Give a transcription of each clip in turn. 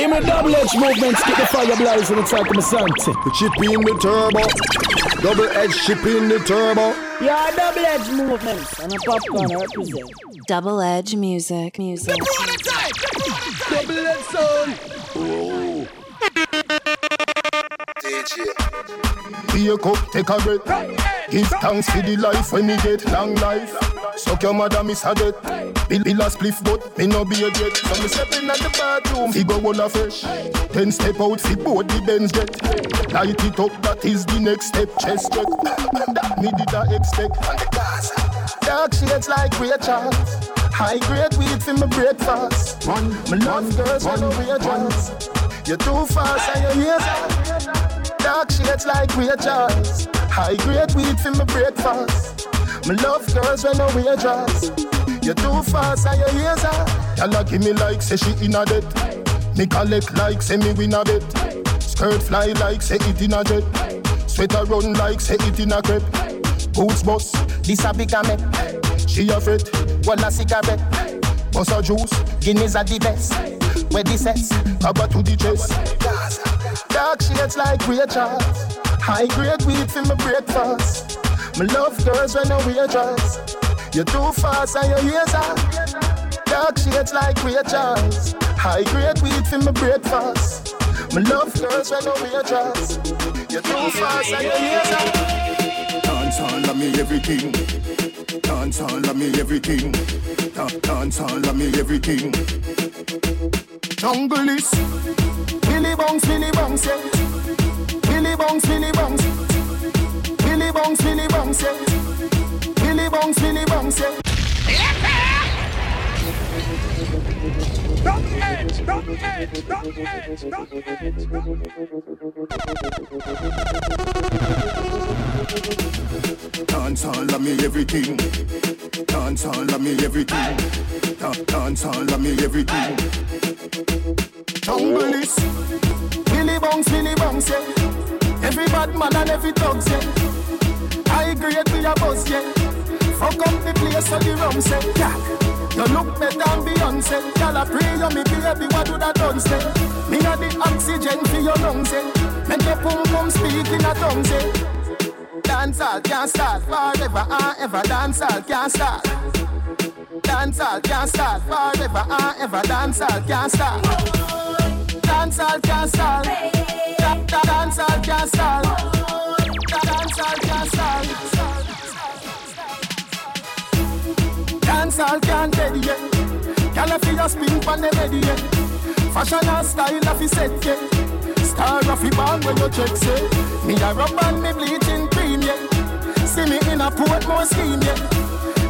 In a double edge movement, keep the fire blazing inside the Masante. The chip in the turbo. Double edge chip in the turbo. Yeah, double edge movements. And a popcorn represent. Double edge music, music. Double edge sound. Oh. DJ. Be a cup, take a breath. Give thanks for the life when me get long life. Suck your mother, miss a death. Bill, bill a spliff, but me no be a jet. So me step in at the bathroom, fi go all a fresh. Then step out, fi board the Benz jet. Light it up, that is the next step. Chest jet, that me did I expect. On the gas, dark shades like Rachel. High grade weed for my breakfast. Man, me love girls when no wages. You're too fast and your ears are dark shades like Rachel. High grade weed for my breakfast. Me love girls when no wages. You too fast ears are. Y'all give me like say she in a debt. Me collect like say me win a bet. Skirt fly like say it in a jet. Sweater run like say it in a crepe. Boots bust, this a big me. She a fret, well a cigarette. Bust a juice, Guinness are the best. Where the sex, cover to the chest. Dark shades like Rachel. High grade weed for my breakfast. My love girls when I no wages. You're too fast and your ears are dark shades like Rachel's. High grade weed for my breakfast. My love girls when no wages. You're too fast and your ears are. Dance all of me everything. Dance all of me everything. Da- Dance all of me everything. Jungle is Billy Bongs, Billy Bongs, yeah. Billy Bongs, Billy Bongs. Billy Bongs, Billy Bongs, yeah. Bongs, Billy Bongs, yeah. Dance all of me everything. Dance all of me everything. Da- Dance all of me everything. Jungle is Billy Bongs, Billy Bongs, yeah. Every bad man and every thugs, yeah. High grade we a boss, yeah. Fuck up the place so the rum say, yeah. You look better than Beyonce. Girl, I pray you me baby, what do that done say? Me a the oxygen for your lungs, eh. Make your pum pum speak in a tongue, eh. Dancehall can't start forever and ever. Dancehall can't start. Dancehall can't start forever and ever. Dancehall can't start. Dancehall can't start. Da- da- Dancehall can't start. Da- Dancehall can't start. Dancehall can't dead yet. Gyal fi a spin pon the bed yet. Fashion and style a fi set yet. Star a fi band when you check say. Me a rub and me bleaching cream yet. See me in a Portmore scheme yet.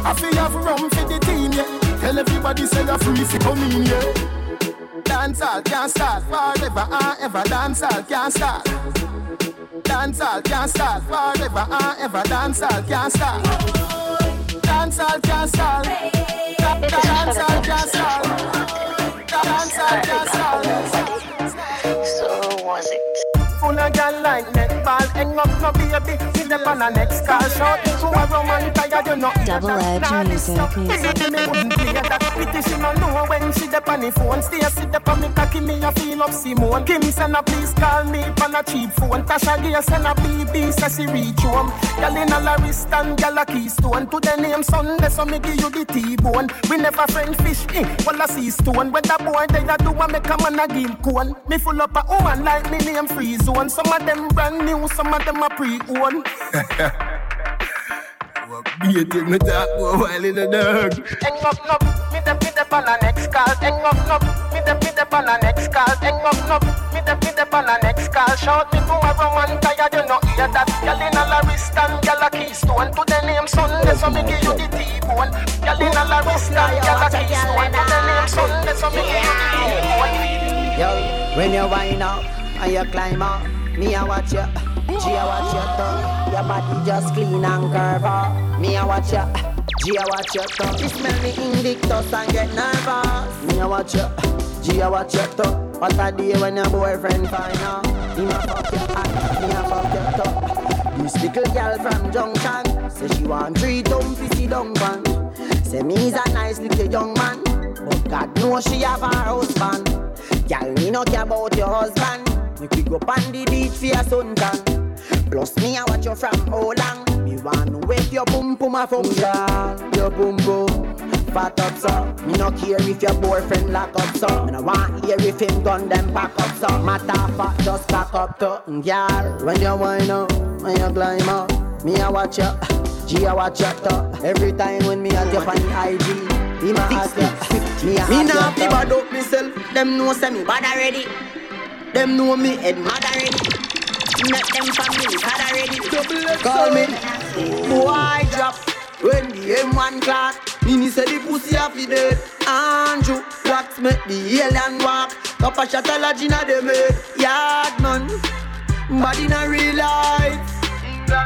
I fi have rum for the team yet. Tell everybody say you're free fi come in yet. Dancehall can't start forever and ever. Dancehall can't start. Dancehall can't start forever and ever. Dancehall can't start. Dancehall Dancehall can't start. Da- Dancehall can't start. So was it? Full of gal like netball, hang up no baby. See them on the next car shot. To a woman tired, you know. Double edge music. Me wouldn't play that. Pity she no know when she dep on the phone. Stay sit dep on me cocky, me a feel up Simone. Kim send a please call me on a cheap phone. Tasha Gay send a BB say she reach home. Gal in a la and gal a keystone. To the name Sunday, so me give you the T-bone. We never friend fish, eh? Well I see stone. When the boy they a do a make a man a gill cone. Me full up a woman like me name free zone. Some of them brand new, some of them a pre-owned. Beating me talk for a while in the dark. Hang up, no, me the me the on the next call. Hang up, no, me the me the on the next call. Hang up, no, me the me the on the next call. Shout me to a woman tired, you know hear that. Girl in a la wrist and girl a keystone. To the name Sunday, so me give you the T-bone. Girl in a la wrist and girl a keystone. To the name Sunday, so me give you the T-bone. Yo, when you wind up and you climb up, me a watch you. G a watch your tongue. Your body just clean and curve up. Me a watch you. G a watch your tongue. You smell me indictus and get nervous. Me a watch you. G a watch your tongue. What a day when your boyfriend find out. Him a fuck your hand, me a fuck your tongue. This little girl from Junction say she want three dumb fizzy dung pan. Say me is a nice little young man, but God knows she have her husband. Girl, me no care about your husband. Make we go on the beach for your suntan. Plus me, I watch you from how long. Me want to wake your boom boom a function. Your boom boom. Fat up so Me no care if your boyfriend lock up so Me no want hear if him gun them pack up so Matter fat just back up to Girl, when you wind up When you climb up Me a watch you G a watch you to. Every time when me at you on IG Me ma ask you Me a Me not be bad up myself. Them know say me bad already Them know me head mad. Already Make them family bad already Call me. Boy drop. When the M1 clock Mini say the pussy a fi dead Andrew Wax make the alien walk. Cup a shot a lodge inna the made Yard man Body in a real life.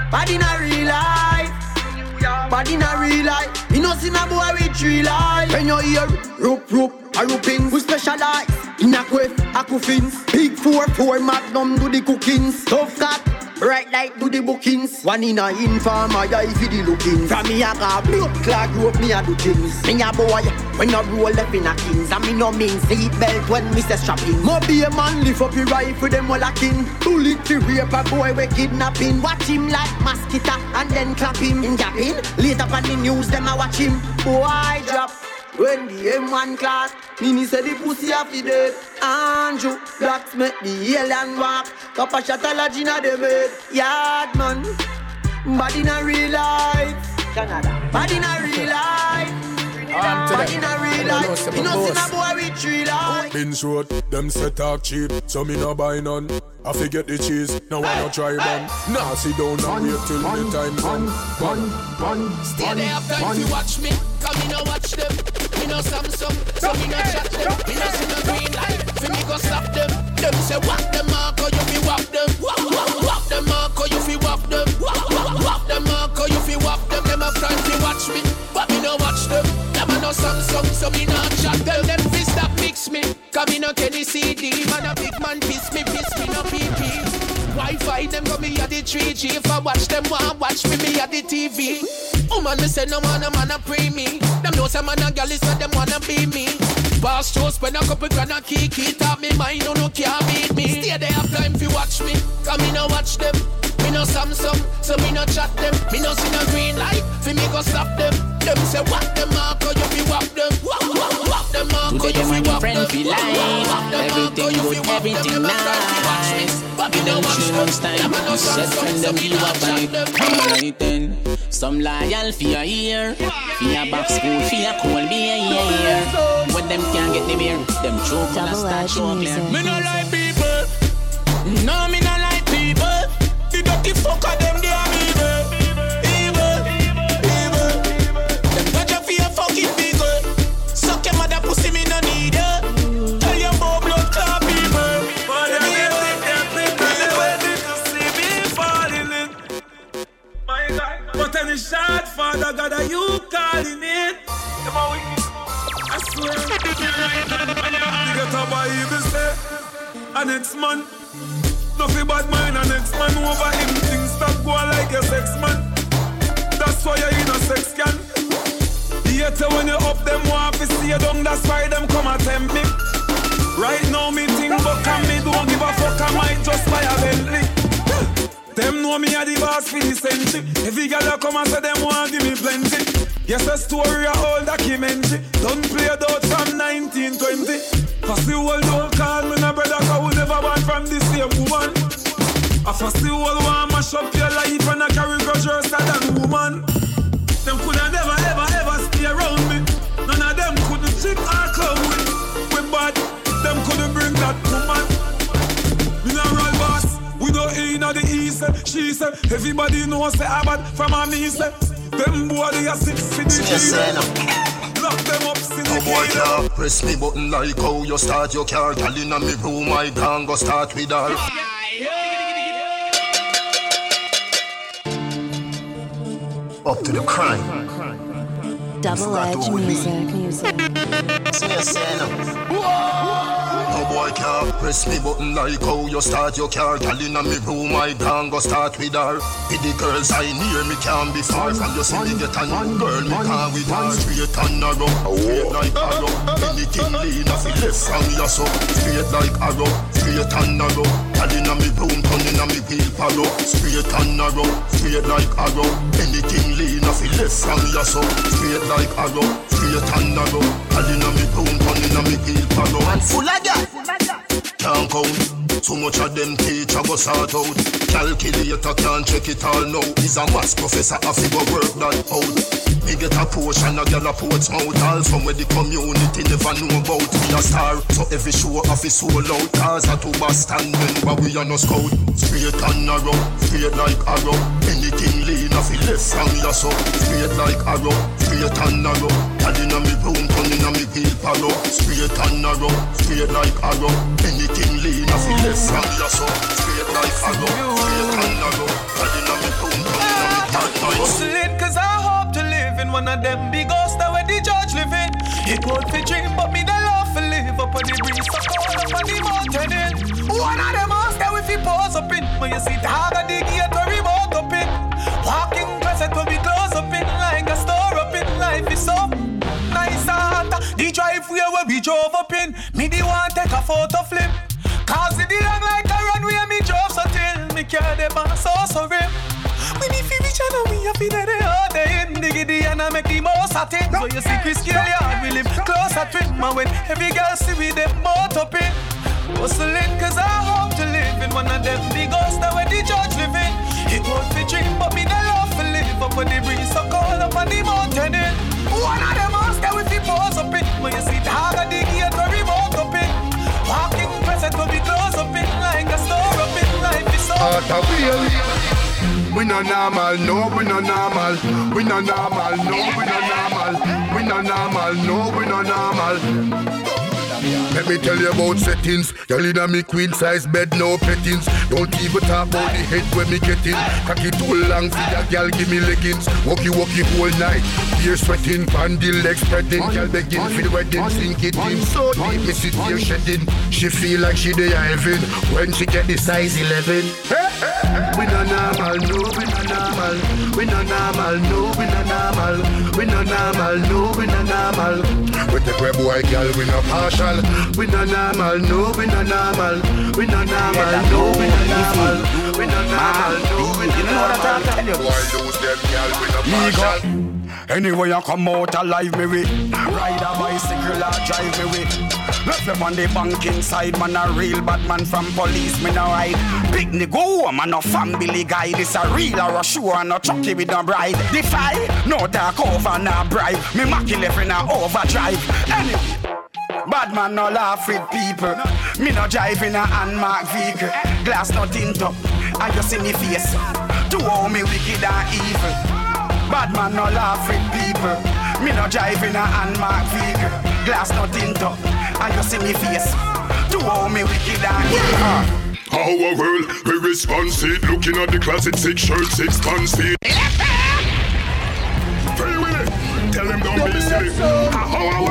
Body in a real life. Body in a real life. You know see a boy with three life When you hear rope rope a rooping We specialize in a quiff, a Big four four magnum do the cookings Tough cat Right like do the bookings. One in a inform, I eye for the looking. From me a got blood clot group, me a do things. Me a boy, when I roll up in a kings. And me no mean seat belt when me say strapping. Mo be a man, lift up your rifle, them all a king. Bullet to rape a boy, we kidnapping. Watch him like mosquito, and then clap him in japping. Later on the news, them a watch him. Boy drop. When the M1 class, Nini said the pussy a fi dead. Andrew, blacks make the alien walk. Cup a shot a lodge inna the bed. Yard man, body in a real life. Canada, body in a real life. Body in a real life. You know see a boy with three life. Been short, them set talk cheap, so me no buy none. I forget the cheese, now I no try them. Nah, sit down and wait till the time come. Bun, bun, Stay there time to watch me, come in and watch them. Me no Samsung, so me no chat them. Me no see no green light, for me go stop them. Them say whack them Marco, you fi whack them. Whack, whack, whack them Marco, you fi whack them. Whack, whack, whack them Marco, you fi whack them. Them a time to watch me, but me no watch them. No Samsung, so me no chat them. Them fi stop mix me, come in no Kenny CD. Man a big man piss me, piss me no PP. Wi-Fi them got me at the 3G. If I watch them, want watch me, me at the TV. Oh Woman, me say no man, a man a pre me. Them know some man a is when them wanna be me. Boss show spend a couple grand a kiki. Top me mind, no no can't beat me. Stay there, have time fi watch me. Come in and watch them. Me no Samsung, so me no chat them. Me no see no green light, fi me go stop them. Them say what them Marco, them Marco, Today you fi my friend them. feel like whack them Marco, everything good, fi whack them. everything Them a try fi watch me, nice. but me You no know watch three months time, Them a no you set Samsung, friend so them me you no a chat vibe. Alright then, some loyal for your ear, for your back school, for your cool beer, yeah. When them can't get the beer, them choke and Double start edge choke clear. Me no like people. No, me no like people. The dirty fucker them they Father God, are you calling it? I swear. You get a will say, a next man. Nothing bad mind, a next man over him. Things stop going like a sex man. That's why you're in a sex can. Yet when you up them want to see you down, that's why them come and tempt me. Right now me think but can me don't give a fuck I might just buy a Bentley. Them know me a the boss for the century. Every girl that come and say them want give me plenty. Yes, a story a old documentary. Don't play it out from 1920. Cause the world don't call me no brother cause we never born from the same woman. I first the world want mash up your life and I carry grudge worse than woman. Them coulda never ever ever stay around me. None of them couldn't chick or come with. We bad, them couldn't bring that woman. Mineral boss, we go in at the east. Eh? She said, everybody knows say I bad from a me say. Eh? Them boy they are six for the Yes, G. sir, no. Lock them up, No boy syndicate. can't press me button like how you start your car. Girl inna me room, I can go start with her. Up to the crime. Double edge music, music. See you say no. Boy car. Press me button like how you start your car. Girl inna me room, I gang go start with her. With the girls I near me can't be far from you. See me get a new girl, me can with her. Straight and narrow, straight like arrow. Anything lean off it left from your so. Straight like arrow, straight and narrow. Inna me room, turn inna me wheel palo. Straight and narrow, straight like arrow. Anything lean off it left from your so. Straight like arrow, straight and narrow. Girl inna me room, turn inna me wheel palo. Man full of gal. Can't count. Too much of them teacher go sort out. Calculator can't check it all now. He's a math professor, I figure work that out. Me get a portion, a gal a ports mouth. All from where the community never know about. Me a star, so every show off is sold out. Cars are to Boston, when we are no scout. Straight and narrow, straight like arrow. Anything lean off it left from your so Straight like arrow, straight and narrow. Gal inna me room, turn inna me wheel palo Straight and narrow, straight like arrow. Anything lean off it left from your so Straight like arrow, straight and narrow. Gal inna me room, turn inna me bad boys Hustling cause I hope to live in one of them big house that where the judge live in. It won't fi dream, but me the love to live up on the breeze, so call up on the mountain in. One of them house that we fi pose up in, when you see dog at the gate where The driveway where we drove up in, me the one take a photo flip. Cause it long like a runway me drove so till me carry the man so sorry. We need fi reach and we have fi dead all day in diggity and I make the most of it. So you see Chris Kelly hard we live closer to him and when every girl see we them both up in. Hustling cause I hope to live in one of them big house that where the judge live in. It won't fi dream but me the love to live up on the breeze so call up on the mountain in. One of them house that we fi pose up in. When you see Out of real. We no normal, no, we no normal. We no normal, no, we no normal. We no normal, no, we no normal. Let me tell you about settings. Girl in a me queen size bed, no pettings. Don't even talk about the head when me get in. Cocky too long for that girl, give me leggings. Walk you, walk whole night. Beer sweating, pandy legs spreading. Girl begging for the wedding, sink it in. So deep, me sit here shedding. She feel like she dey heaven when she get the size 11. We no normal, no, we no normal. We no normal, no, we no normal. We no normal, no, we no normal. We take a boy, girl, we no partial. We no normal, no, we no normal. We no normal, no, we no normal. We no normal, no, we no normal. Boy, lose them, girl, we no partial. Anyway, I come out alive me with Ride a bicycle or drive me with Left them on the bank inside Man a real bad man from police me no ride Big nigga and no family guy This a real or a show and no chucky with no bride Defy, no dark over no bribe Me macking left in a overdrive Anyway Bad man no laugh with people. Me no drive in a unmarked vehicle. Glass not tint up. I just see me face. To all me wicked and evil. Bad man no laugh with people. Me no drive in a unmarked vehicle. Glass not tint up. I just see me face. To how me wicked and evil. Our world, we response it. Looking at the closet, six shirts, six pants feet. Free Willy, tell them don't be silly. Our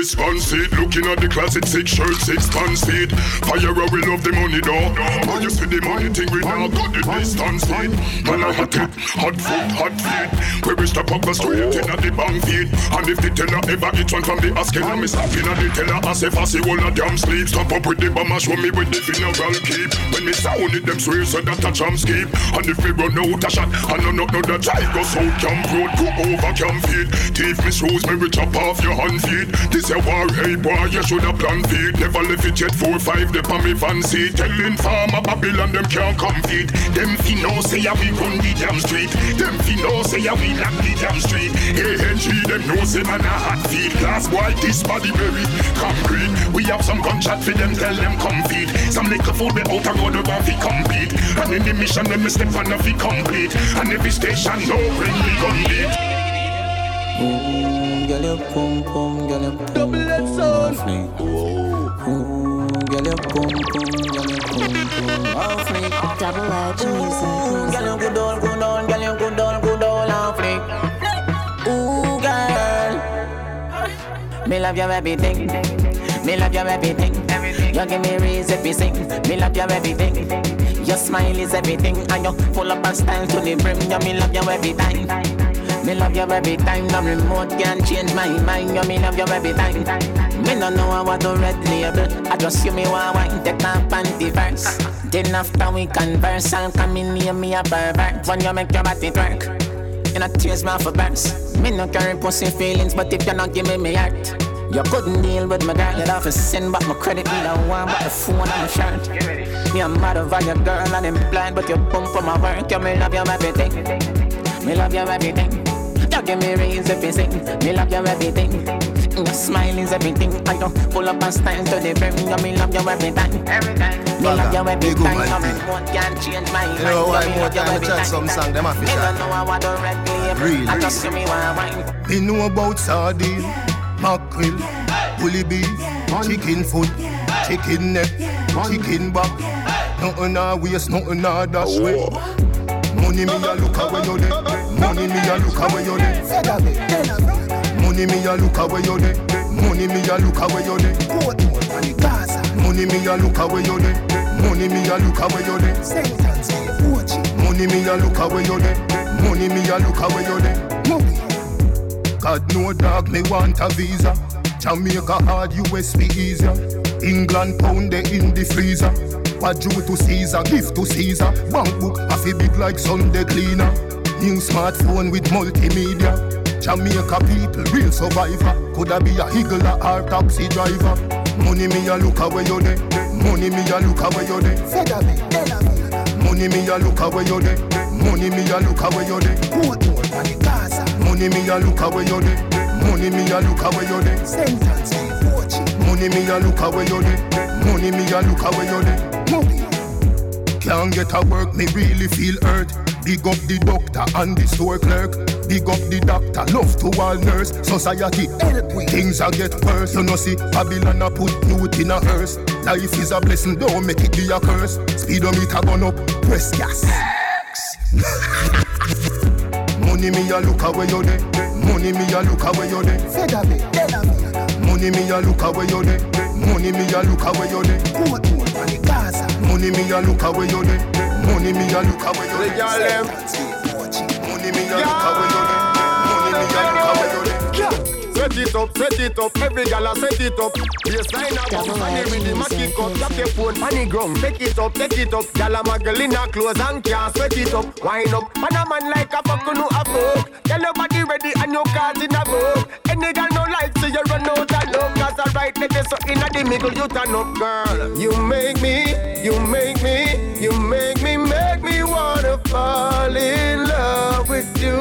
we response it. Looking at the closet, six shirts, six pants feet. Fire, we love the money though. When you see the money thing, we now got the distance feet. Man, I hot it, hot foot, hot feet. We wish to pop a straight in at the bank feet. And if the teller ever eat one from the asking, I'm stopping at the teller as if I see all a damn sleep. Stop up with the bomb, show me with the funeral keep. When me sound it, them swear so that a jam skip. And if we run out a shot, and no, no, no, the drive go south camp road, go over camp feet. Thief me shoes, me rich up off your hand feet. This a war, hey boy, you should have planned feet. Never left it yet, four, five, they on me fancy. Telling farmer Babylon, them can't come feet. Them fi say ya we run the damn street. Them fi say ya we lock the damn street. ANG, them know say man a hot feet. Glass boy, this body very concrete. We have some gunshot for them, tell them come feed. Some little food we out and go to fi compete. And in the mission, them step on fi complete. And every station, no bring me gun beat girl, you come, come, girl, you come, Double come, come, fling. Ooh, girl, you come, come, girl, you come, come, and fling. Double edge music. Ooh, girl, you go down, go down, girl, you go down, go down, and fling. Ooh, girl, me love your everything. Me love your everything. You give me reason to sing. Me love your everything. Your smile is everything, and you're full of style to the brim. You me love you every time. Me love you every time. No remote can change my mind. You me love you every time. Me no know want to red label. I just you me want wine take my panty verse. Then after we converse, I'll come in near me a pervert. When you make your body twerk, and I tears my for burst. Me no carry pussy feelings, but if you not give me me heart. You couldn't deal with my girl, you'd have to send back my credit, me the one but the phone on my shirt. Me I'm mad over your girl and I'm blind, but you bum for my work, you me love you everything. Me love you everything. You give me reason to sing, me love you everything. Your smile is everything, I don't pull up and stand to the brim, you me love you every time. Every time. Me love you every time, no remote can change my mind. You know why me more love you time I every chat time. some song, them have to Me chat. don't know I want to red label, Real, I real. just see me want wine. Me know about sardine, mackerel, bully beef, chicken foot, chicken neck, chicken back. Nothing a waste, nothing a dash way. Money me a look away you there. Money me a look away you there. Money me a look away you there. Money me a look away you there. Money me a look away you there. Money me a look away you there. Money me a look away you there. Money me a look away you there. God no dog, me want a visa. Jamaica hard, US be easier. England pound they in the freezer. What due to Caesar, gift to Caesar. Bank book, a big like Sunday cleaner. New smartphone with multimedia. Jamaica people, real survivor. Coulda be a higgler or taxi driver. Money me a look away you there. Money me a look away you there. Money me a look away you there. Money me a look away you there. Money me a look away you there. Money me a look away you there. Money me a look away you there. Money me a look away you there. Can't get a work, me really feel hurt. Big up the doctor and the store clerk. Big up the doctor, love to all nurse. Society, things a get worse. You know see, Babylon a put youth in a hearse. Life is a blessing, don't make it be a curse. Speedometer gone up, press gas. Money me a look away you there. Money me a look away you there. Money me a look away you there. Money me a look away you there. Money me a look away you there. Money me a look away you there. Money me a look away you there. Money me a look away you there. Set it up, set it up, every gal a set it up. Baseline a bump and the rhythm a kick up. Drop your phone on the ground, take it up, take it up. Gal a muggle in clothes and can't sweat it up. Wind up, man a man like a fuck no a fuck. Tell your body ready and your cards in a book. Any gal no like so you run out of love. Cause a right leg so in the middle you turn up, girl. You make me, you make me, you make me, make me wanna fall in love with you.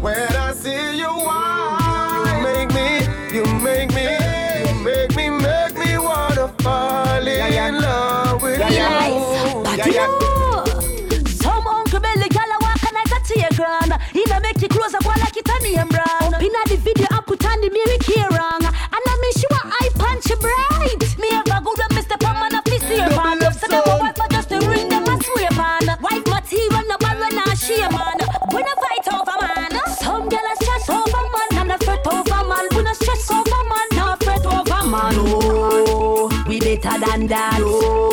When I see you, why? You make me, you make me, you make me, make me wanna fall in love with you. But you know, some uncle belly gal a walk and I got to your ground. He make you close up like it on name brown. Inna the video I put on the mirror key Honda.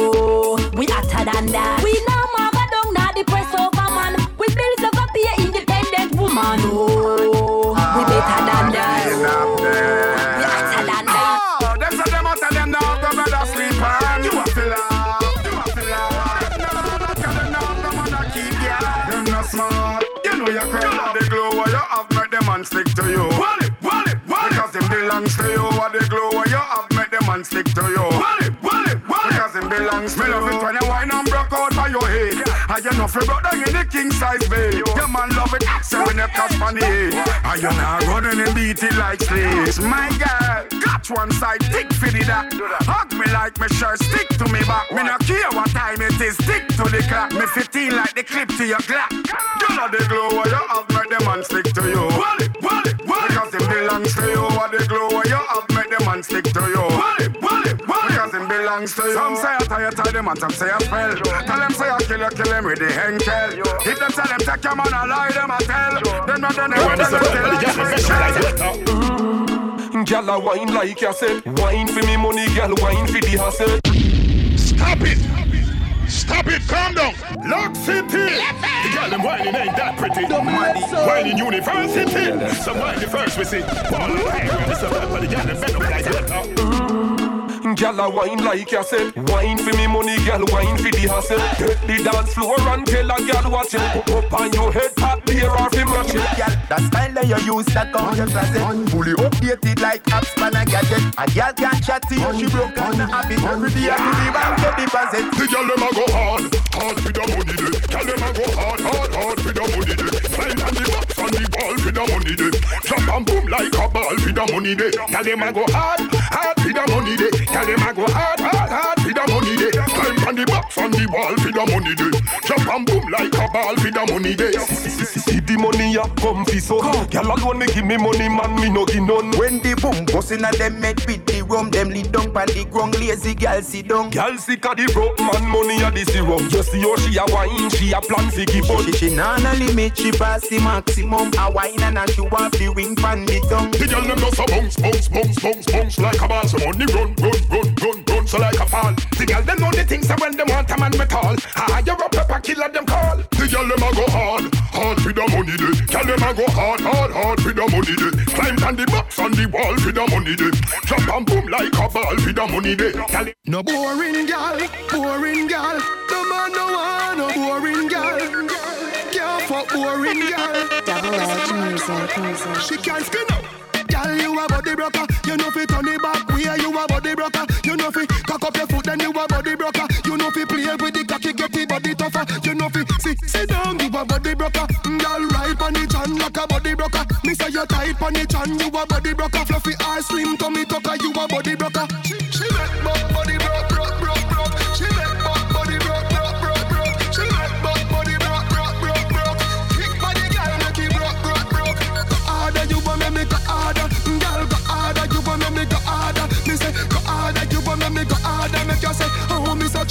Know fi down in the king size bed. Your man love it, so when you catch on the eh. head. And you not running and beat it like slaves. My girl, catch one side, tick for the that. Hug me like me shirt, stick to me back. Me not care what time it is, stick to the clock. Me 15 like the clip to your Glock. You know the glow what you have, them man stick to you. Because them belongs to you. Some say I tie, you tie them, and some say I spell. Tell them say I kill you, kill them with the henkel. If them tell them take your man, I lie them, I tell. Them not done it, them tell them Gyal a wine like you said. Wine for me money, gyal wine for the hustle. Stop it! Stop it, calm down. Lock City. The girl them whining ain't that pretty. Whining university. Some whiny first we see. Ball of hair, this a rapper. The girl them bend up like that. Gyal a wine like you said. Wine for me money, gyal wine for the hustle. Take the dance floor and tell a gyal watch it. Up, up on your head, pat there or fi match it. Girl, that style that you use that on your closet Fully updated like apps man a gadget A girl can chat to you, she broke and happy Every day I do the bank get deposit The girl them a go hard, hard for the money. Girl them a go hard, hard, hard for the money. Climb on the the wall for the money day. Jump and boom like a ball for the money day. Girl them a go hard, hard for the money day. Girl them a go hard, hard, hard for the money day. Climb on the box on the wall for the money day. Jump and boom like a ball for the money day. See the money ya come fi so. Gyal alone me give me money, man me no give none. When the boom bustin' a them head with the rum Them lead down pan the ground lazy girl sit down Gyal sick of the broke man money a the serum. Just see how she a wine, she a plan fi give up. She, she nah no limit, she pass the maximum A wine and a she want the ring pan the tongue The girl them just a bounce, bounce, bounce, bounce, bounce like a ball. So money run, run, run, run, run, so like a fall. The girl them know the things that when them want a man call. Ah, Higher up, up a killer them call. The girl them a go hard, hard for the money day. Girl them a go hard, hard, hard for the money day. Climb on the box on the wall for the money day. Jump and boom like a ball for the money day. Girl, No boring gal, boring gal. No man no want no boring gal. Can't boring gal. Double edge music, music. She can't spin up. Gal, you a body broker. You know fi turn it back. Where you a body broker. You know fi cock up your foot, then you a body broker. You fi play with the cocky, get the body tougher. You know fi sit, sit down, you a body broker. Gal, ride on the chan like a body broker. Me say you tight on the chan, you a body broker. Fluffy or slim tummy tucker, you a body broker.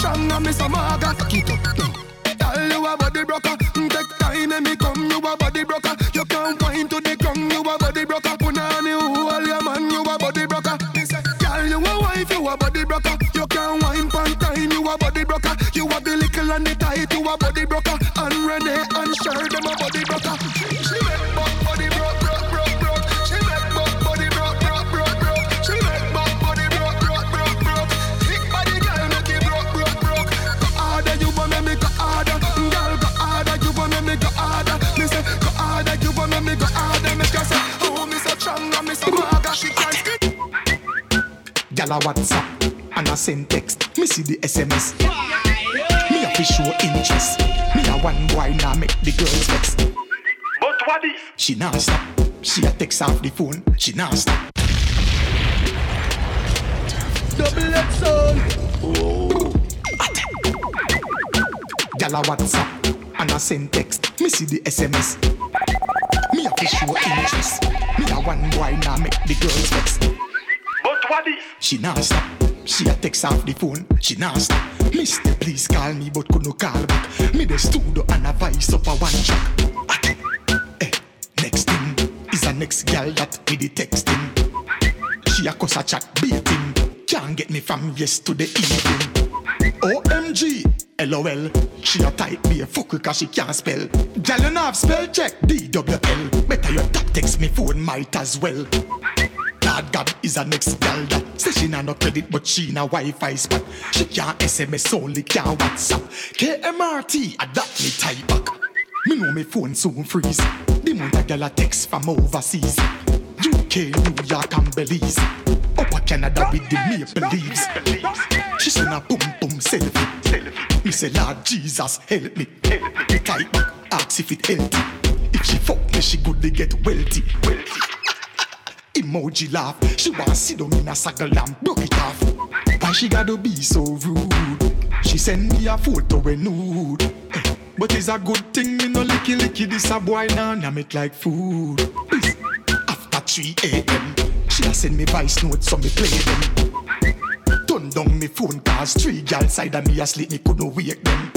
Strong and me so maga. Cock it up. Girl, you a body broker. Mm, take time and me come, you a body broker. You can't wine to the ground, you a body broker. Punani, hold your man, you a body broker. Girl, you a wife, you a body broker. You can't wine pan time, you a body broker. You a the little and the tight, you a body broker. And Renee and Cher, them a body broker. Gyal a WhatsApp and a send text. Me see the SMS. Me a fi show interest. Me a one boy now make the girls vex. But what is? She nah stop. She a text off the phone. She nah stop. Double X sound. Gyal a WhatsApp and a send text. Me see the SMS. Me a fi show interest. Me a one boy now make the girls vex. She nah stop. She a text off the phone. She nah stop. Mister, please call me, but could no call back. Me the studio and a voice up a one track. Eh, next thing is a next girl that me the texting. She a cuss a chat beating. Can't get me from yes to the evening. OMG, LOL. She a type me a fuck cause she can't spell. Girl, you spell check. DWL. Better your tap text me phone might as well. God is a next gal that say she nah no credit but she na Wi-Fi spot. She can't SMS only can't WhatsApp. KMRT adapt me type back. Me know me phone soon freeze. The month a gal a text from overseas. UK, New York and Belize. Upper Canada with the maple leaves. She send a boom boom selfie. Me say Lord Jesus help me. Me type back ask if it healthy. If she fuck me she good to get wealthy. Wealthy. Emoji laugh. She wanna sit down in a saddle and broke it off. Why she gotta be so rude? She send me a photo when nude. But it's a good thing me no licky licky this a boy now nah, it like food. After 3 a.m. She a send me voice notes so me play them. Turn down me phone cause three gal side of me asleep me couldn't wake them.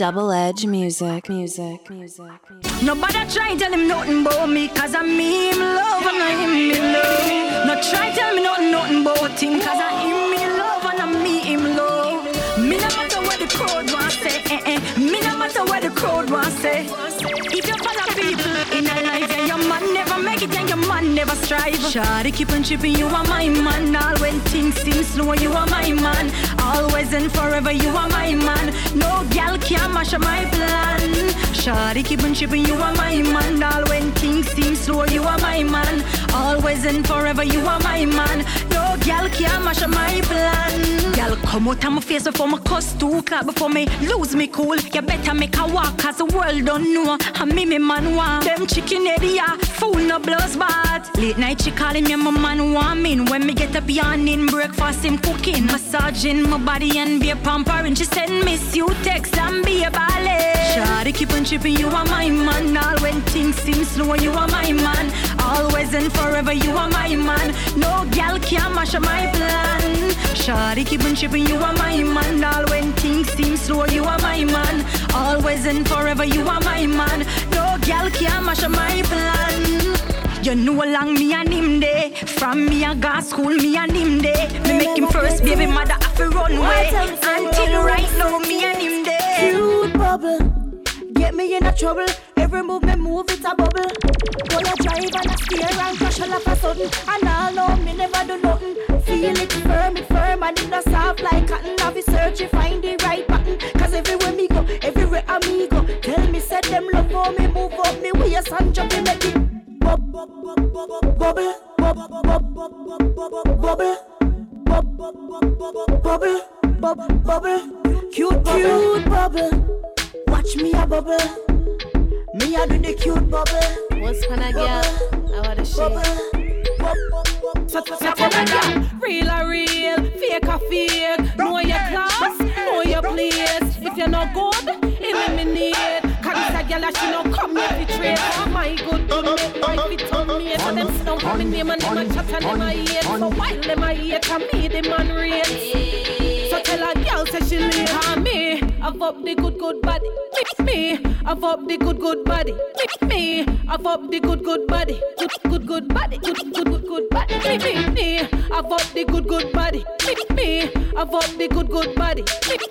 Double edge music, music, music. Nobody try tell him nothing about me, cause I'm me, him love, and I him me love. No try tell me nothing, nothing about him, cause I him me love, and I me him love. Me no matter what the crowd want say, eh eh. Me no matter what the crowd want say. If you follow people in a life, never strive. Shawty keep on chipping, you are my man. All when things seem slow, you are my man. Always and forever, you are my man. No gal can mash up my plan. Shawty keep on chipping, you are my man. All when things seem slow, you are my man. Always and forever, you are my man. No gal can mash up my plan. Gal come out of my face before my cuss too clap before me lose me cool. You better make a walk, cause the world don't know. And me, me man want them chicken yeah. Fool no blows bad. Late night she calling me, my man me. When me get up yawning, breakfast him cooking, massaging my body and be a pampering. She send miss you text and be a ballet. Shawty keep on chipping, you are my man. All when things seem slow, you are my man. Always and forever, you are my man. No gal can mash up my plan. Shawty keep on chipping, you are my man. All when things seem slow, you are my man. Always and forever, you are my man. No gal can mash up my plan. You know along me and him day. From me I got school, me and him day. Me make him first baby mother have to run away. Until right now, me and him day. Cute bubble, get me in a trouble. Every move me move, it's a bubble. Pull a drive and a steer and crash all of a sudden. And all know me never do nothing. Feel it firm, it firm, and it not soft like cotton. Have you search, you find the right button. Cause everywhere me go, everywhere I go. Tell me, said them love for me, move up me waist and jump me, make it bub- bub- bub- bub- bubble, bub- bub- bub- bub- bub- bub- bubble, bub- bub- bub- bub- bubble, bub- bubble, cute, cute bubble. Watch me a bubble. Me a do the cute bubble. What's gonna get? I want to shit. So, so tell a girl, real or real, fake or fake. Know your class, know your place. If you're not good, eliminate. Cause this a girl that she no come here to trade. Oh my good, good make my fit on me. So them sit down for me name and them a chat and them a hate. So while them a hate, and me the man rate. So tell a girl say she leave on me. I've up the good, good body. Me, I've up the good, good body. Me, I've up the good, good body. Good, good, good body. Good, good, good, good body. Me, me, I've up the good, good body. Me, I've up the good, good body.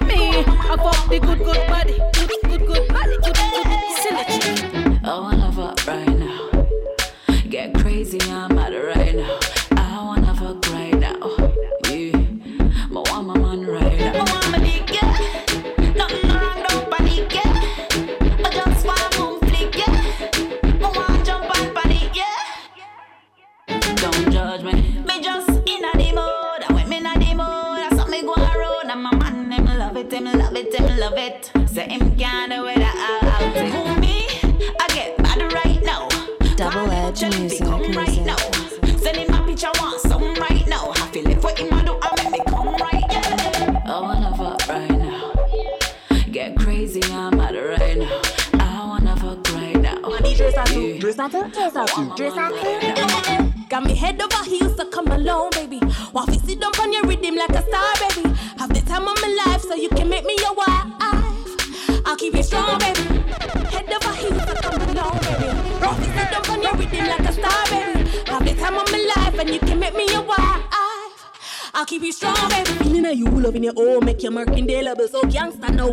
Me, I've up the good, good body. Good, good, good body. Good, good, good. Silly. I wanna fuck right now. Get crazy, I'm mad right now. I wanna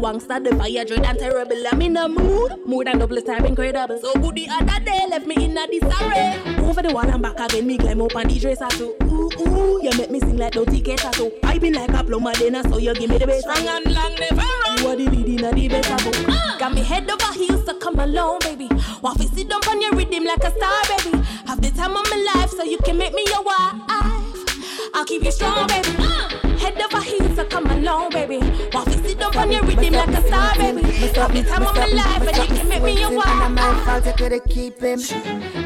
wangsta, the fire dread and terrible. I'm in a mood, more than double time incredible. So good the other day, left me in a disarray. Over the wall and back again, me climb up on the dresser too. Ooh, ooh, you make me sing like no ticket so I be like a plumber then so you give me the bass. Strong and long, never wrong. You are the leading of the best of uh. Got me head over heels, so come along, baby. To sit down on your rhythm like a star, baby. Have the time of my life, so you can make me your wife. I'll keep you strong, baby. Uh, head over heels, so come along, baby. Want to sit down on your rhythm like a star, baby. Have the time of my life, and you can make me your And wife. my fault I couldn't keep him.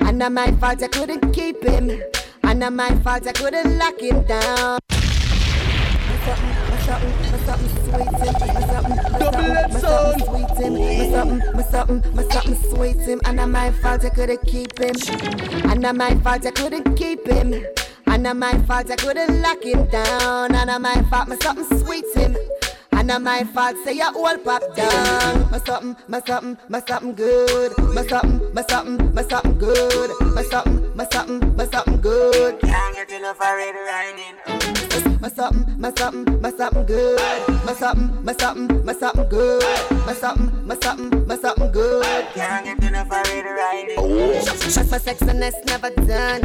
And my fault I couldn't keep him. And my fault I couldn't lock him down. Double something sweet him. My something, my something, my something sweet him. And not my fault I couldn't keep him. And not my fault I couldn't keep him. And not my fault I couldn't lock him down. And not my fault my something sweet him. And not my fault, say you all pop down. My something, my something, my something good. My something, my something, my something good. My something, my something, my something good. Can't get enough of red riding. My something, my something, my something good. My something, my something, my something good. My something, my something, my something good. Can't get enough of red riding. Just for sex and that's never done.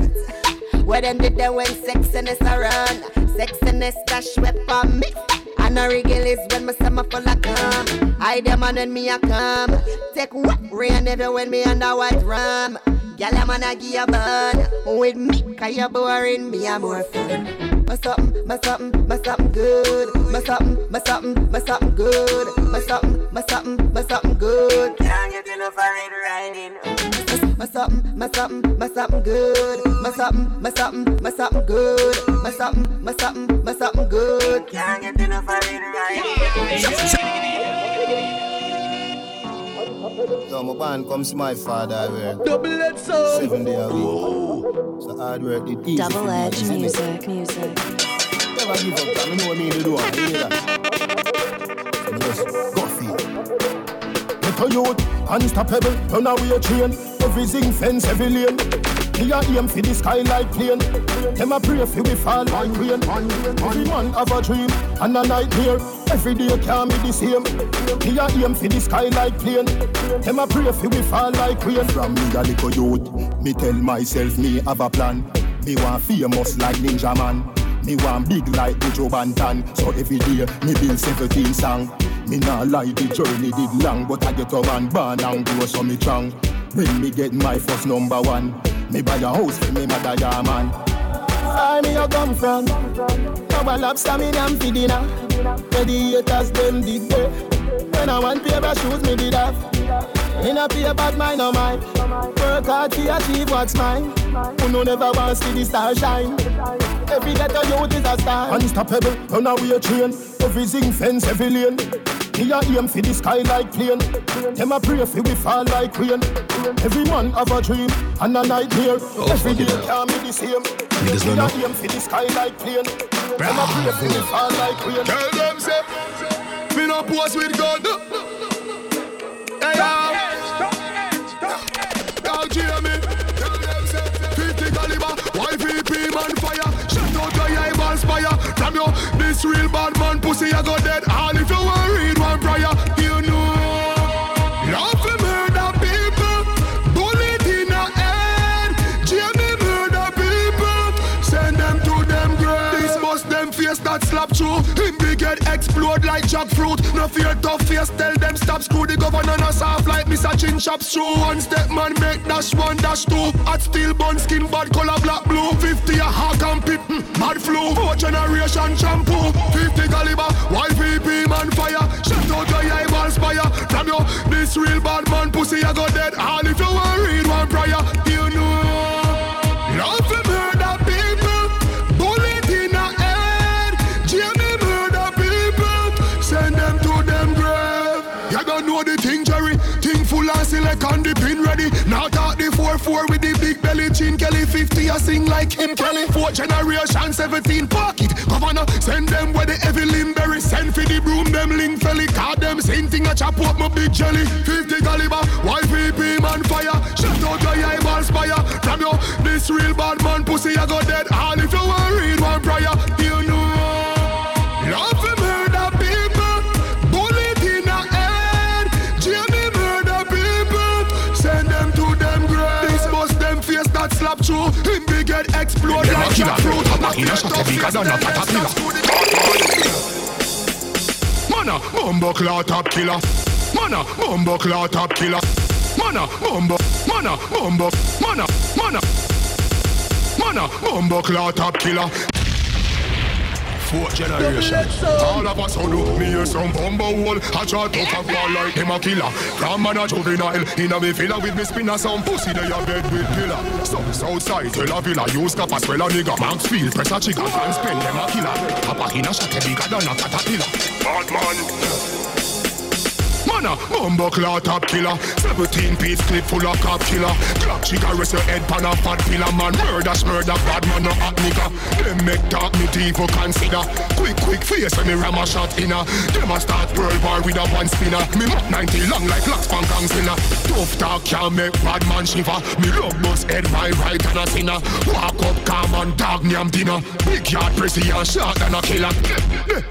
Where them did they when sex and it's a run. Sex dash weapon me. And a regal is when my summer full of cum. I them and me a come. Take what rain every when me under white rum. Gyal a man a give a burn with me, cause you boring me a more fun. My something, my something, my something good. My something, my something, my something good. My something, my something, my something good. Can't get enough of it riding. My something, my something, my something good. My something, my something, my something good. My something, my something, my something good. Can't get enough of it riding. Yo, my band comes to my father, I work. Double edged sound. Seven day a week. So hard work, it easy. Double for me, edge you see me? music, music. Never give up, I know what me to do, I hear that. So just go it. Youth, unstoppable, turn away train. Everything fence, every lane. Me a aim for the sky like plane. Them a pray for we fall like rain. Every man have a dream and a nightmare. Every day can be the same. Me a aim for the sky like plane. Them a pray for we fall like rain. From me a little youth, me tell myself me have a plan. Me want famous like Ninja Man. Me want big like Joe Banton. So every day me build 17 song. Me nah lie, the journey did long, but I get a man born and grow so me strong. When me get my first number one, me buy a house for me mother yeah man. Where me you come from? Our lobster me damn for dinner. Where the haters them dig there. When I want pair of shoes me did have. In a pay bad mind or mine. Work hard to achieve what's mine. Who no never wants to see the star shine. Every ghetto youth is a star. Unstoppable, run away a train. Everything fence, every lane. Me a aim for the sky like plane. Them a pray for we fall like rain. Every man have a dream and a nightmare. Oh, every day can be the same. Niggas Me don't a aim for the sky like plane. Them a pray for we fall like rain. Tell them say, me no pose with God. Real bad man pussy, I go dead. All if you read face slap through. Him big head explode like jackfruit. No fear tough face, tell them stop screw. The governor no soft like Mr. Chin chops through. One step man make dash one dash two. At steel bun skin bad color black blue. 50 a hawk and pit, hmm, mad flu. Four generation shampoo. 50 caliber, YVP man fire. Shut out your eyeballs fire. From you, this real bad man pussy I go dead. All if you want read one prayer, you know. Love silicon, the pin ready. Now talk the 4-4 with the big belly chin. Kelly 50, I sing like him, Kelly. Fourth generation, 17 pocket. Governor, send them where the heavy limberry. Send for the broom, them link felly. Card them, same thing, I chop up my big jelly. 50 caliber, YVP man fire. Shut out your eyeballs fire. From you, this real bad man pussy, I go dead. All if you want read one prayer, explode like jackfruit. Machina shot bigger than a caterpillar. Mana, mumbo clout top killer. Mana, mumbo clout top killer. Mana, mumbo, mana, mumbo, mana, mana, mana, mumbo clout top killer. Fourth generation. All of us do me hear some bumbo hole. I try to fuck ball like him a killer. From a juvenile. In a me villa with me spinner some pussy they a bed with pillar. So Southside tell a villa use cap as well a nigga. Maxfield press a trigger and spend them a killer. Papa in a shot bigger than a caterpillar. Batman. A bumbo claw top killer. 17 piece clip full of cop killer. Glock chica rest your head pan a fat pillar Man. Murder murder bad man no hot nigga. Them make talk me for consider. Quick quick face when me ram a shot inna Them a start world war with a one spinner. Me map 90 long like locks gang spinner Tough talk can't make bad man shiver. Me love bust head my right and a sinner Walk up calm and dog nyam dinner. Big yard pressy and shot than a killer.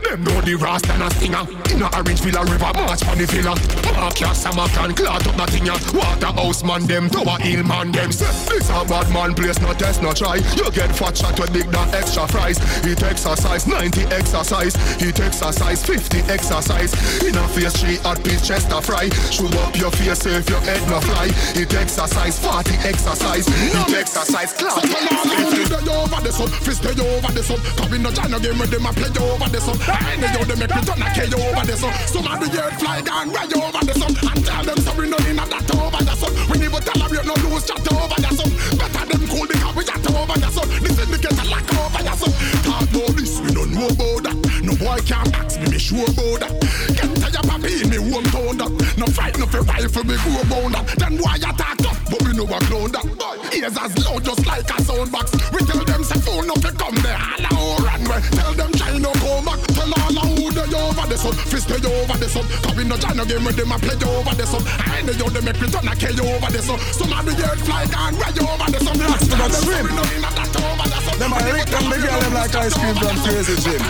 Them know the rasta and a stinger. Inna orange villa river march on the villa Mark your summer can clot up nothing ya Waterhouse man them tower hill man them say This a bad man place no test no try You get fat shot with big that extra fries It exercise 90 exercise It exercise 50 exercise In a face she hot piece chest a fry Show up your face if your head no fly It exercise 40 exercise It exercise Fist stay over the sun, fist stay over the sun. Come in the China game with them a play over the sun. I know you they make me turn a K over the sun. Some of the years fly down way over the sun. And tell them sorry no in a that over the sun. We never tolerate no lose chat over the sun. Better them cool because we chat over the sun. This indicator like over the sun. Talk about this, we don't know about that. No boy can't ask me, me sure about that. Get tired papi in me hometown that. No fight, no for rifle, me go about that. Then why you talk tough, but we know a clown that. Ears as loud just like a sound box. We tell them say phone up, come there, all oh, run way. Tell them try no come back. Tell who they over the sun, fist they over the sun. Come in the China game with them a play you over the sun. I know you they make me turn a K over the sun. Some of the years fly down way over the sun. That's the Tell them swim. sorry, no in a that over the sun. Them a lick them big girl them like ice cream from Crazy Jim.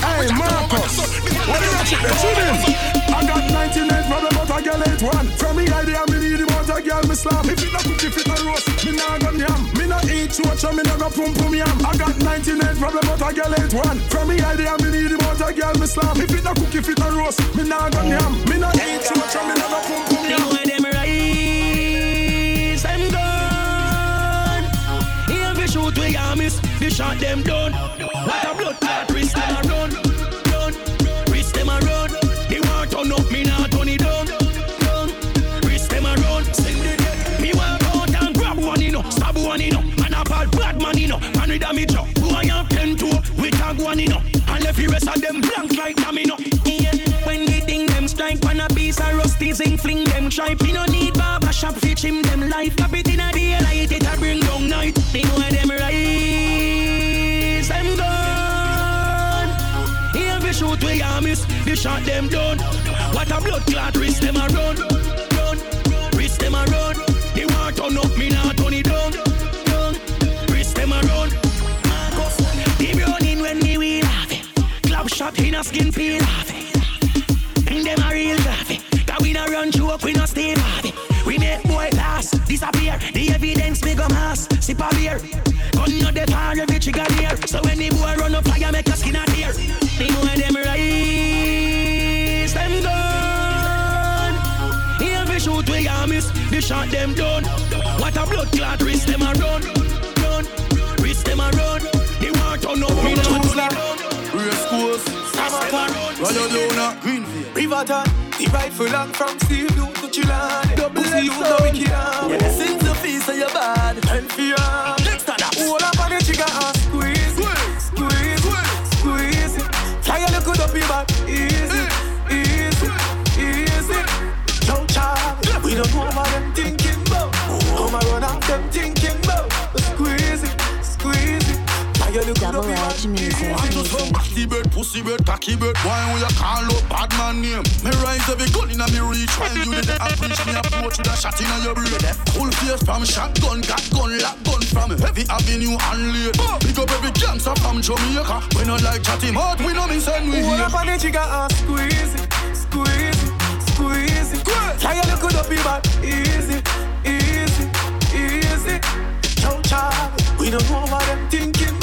Hey Marcus, what you watching? They tune in. I got 99 problem but I get eight one. From me idea me need about a girl me slam. If it not cook, if it not roast, me nah gun yam. Me not eat church and me nah go pum pum yam. I got 99 problem but I get eight one. From me idea me need about a girl me slam. If it not cook, if it not roast, me nah gun yam. Me not eat church and me nah go pum pum yam. Know them rise, them gone. We shoot we a miss, we shot them down. What a blood clot, one you know. And the rest of them blank like domino. Yeah. When we ding them strike on a piece of rusty zinc, fling them stripe. We no need barber shop, fetch him them life. Cap it in a daylight, it a bring down night. They know them rise, them gone. We shoot we a miss, we shot them down. What a blood clot, wrist them a run, run, wrist them a run. They want turn up, me nah shot in a skin it. And them a real graphic. That we no run joke, we no stay party. We make boy last, disappear. The evidence me go mass, sip a beer. Gun no the tar, every trigger near. So when the boy run up fire, make a skin a tear. They know them rise, them gone. Here we shoot, we a miss, we shot them down. What a blood clot, wrist them a run, run, wrist them a run. They want to know me now. Race course, Rayodona, Greenfield, Riverton, the rifle long from steel blue to Chilani. Double C, you know we kill. Yeah, since the face of your for your arm. Next that, hold up on the trigger and squeeze, squeeze, squeeze. It. Fly a little up your back, easy, easy, easy. Yo, child, we don't know Fly a little up your back, music. I just want cocky bird, pussy bird, cocky bird. Why would you call up bad man name? Me rise every gun me reach. While you did the me approach with a shot inna your brain. Full face from shotgun, got gun, lock gun from heavy avenue and late. Pick up every gangster from Jamaica. We like we know me send we Hold up on the trigger and squeeze it, squeeze it, squeeze it. Fly a little up your back, easy, easy, easy. We don't know what them thinking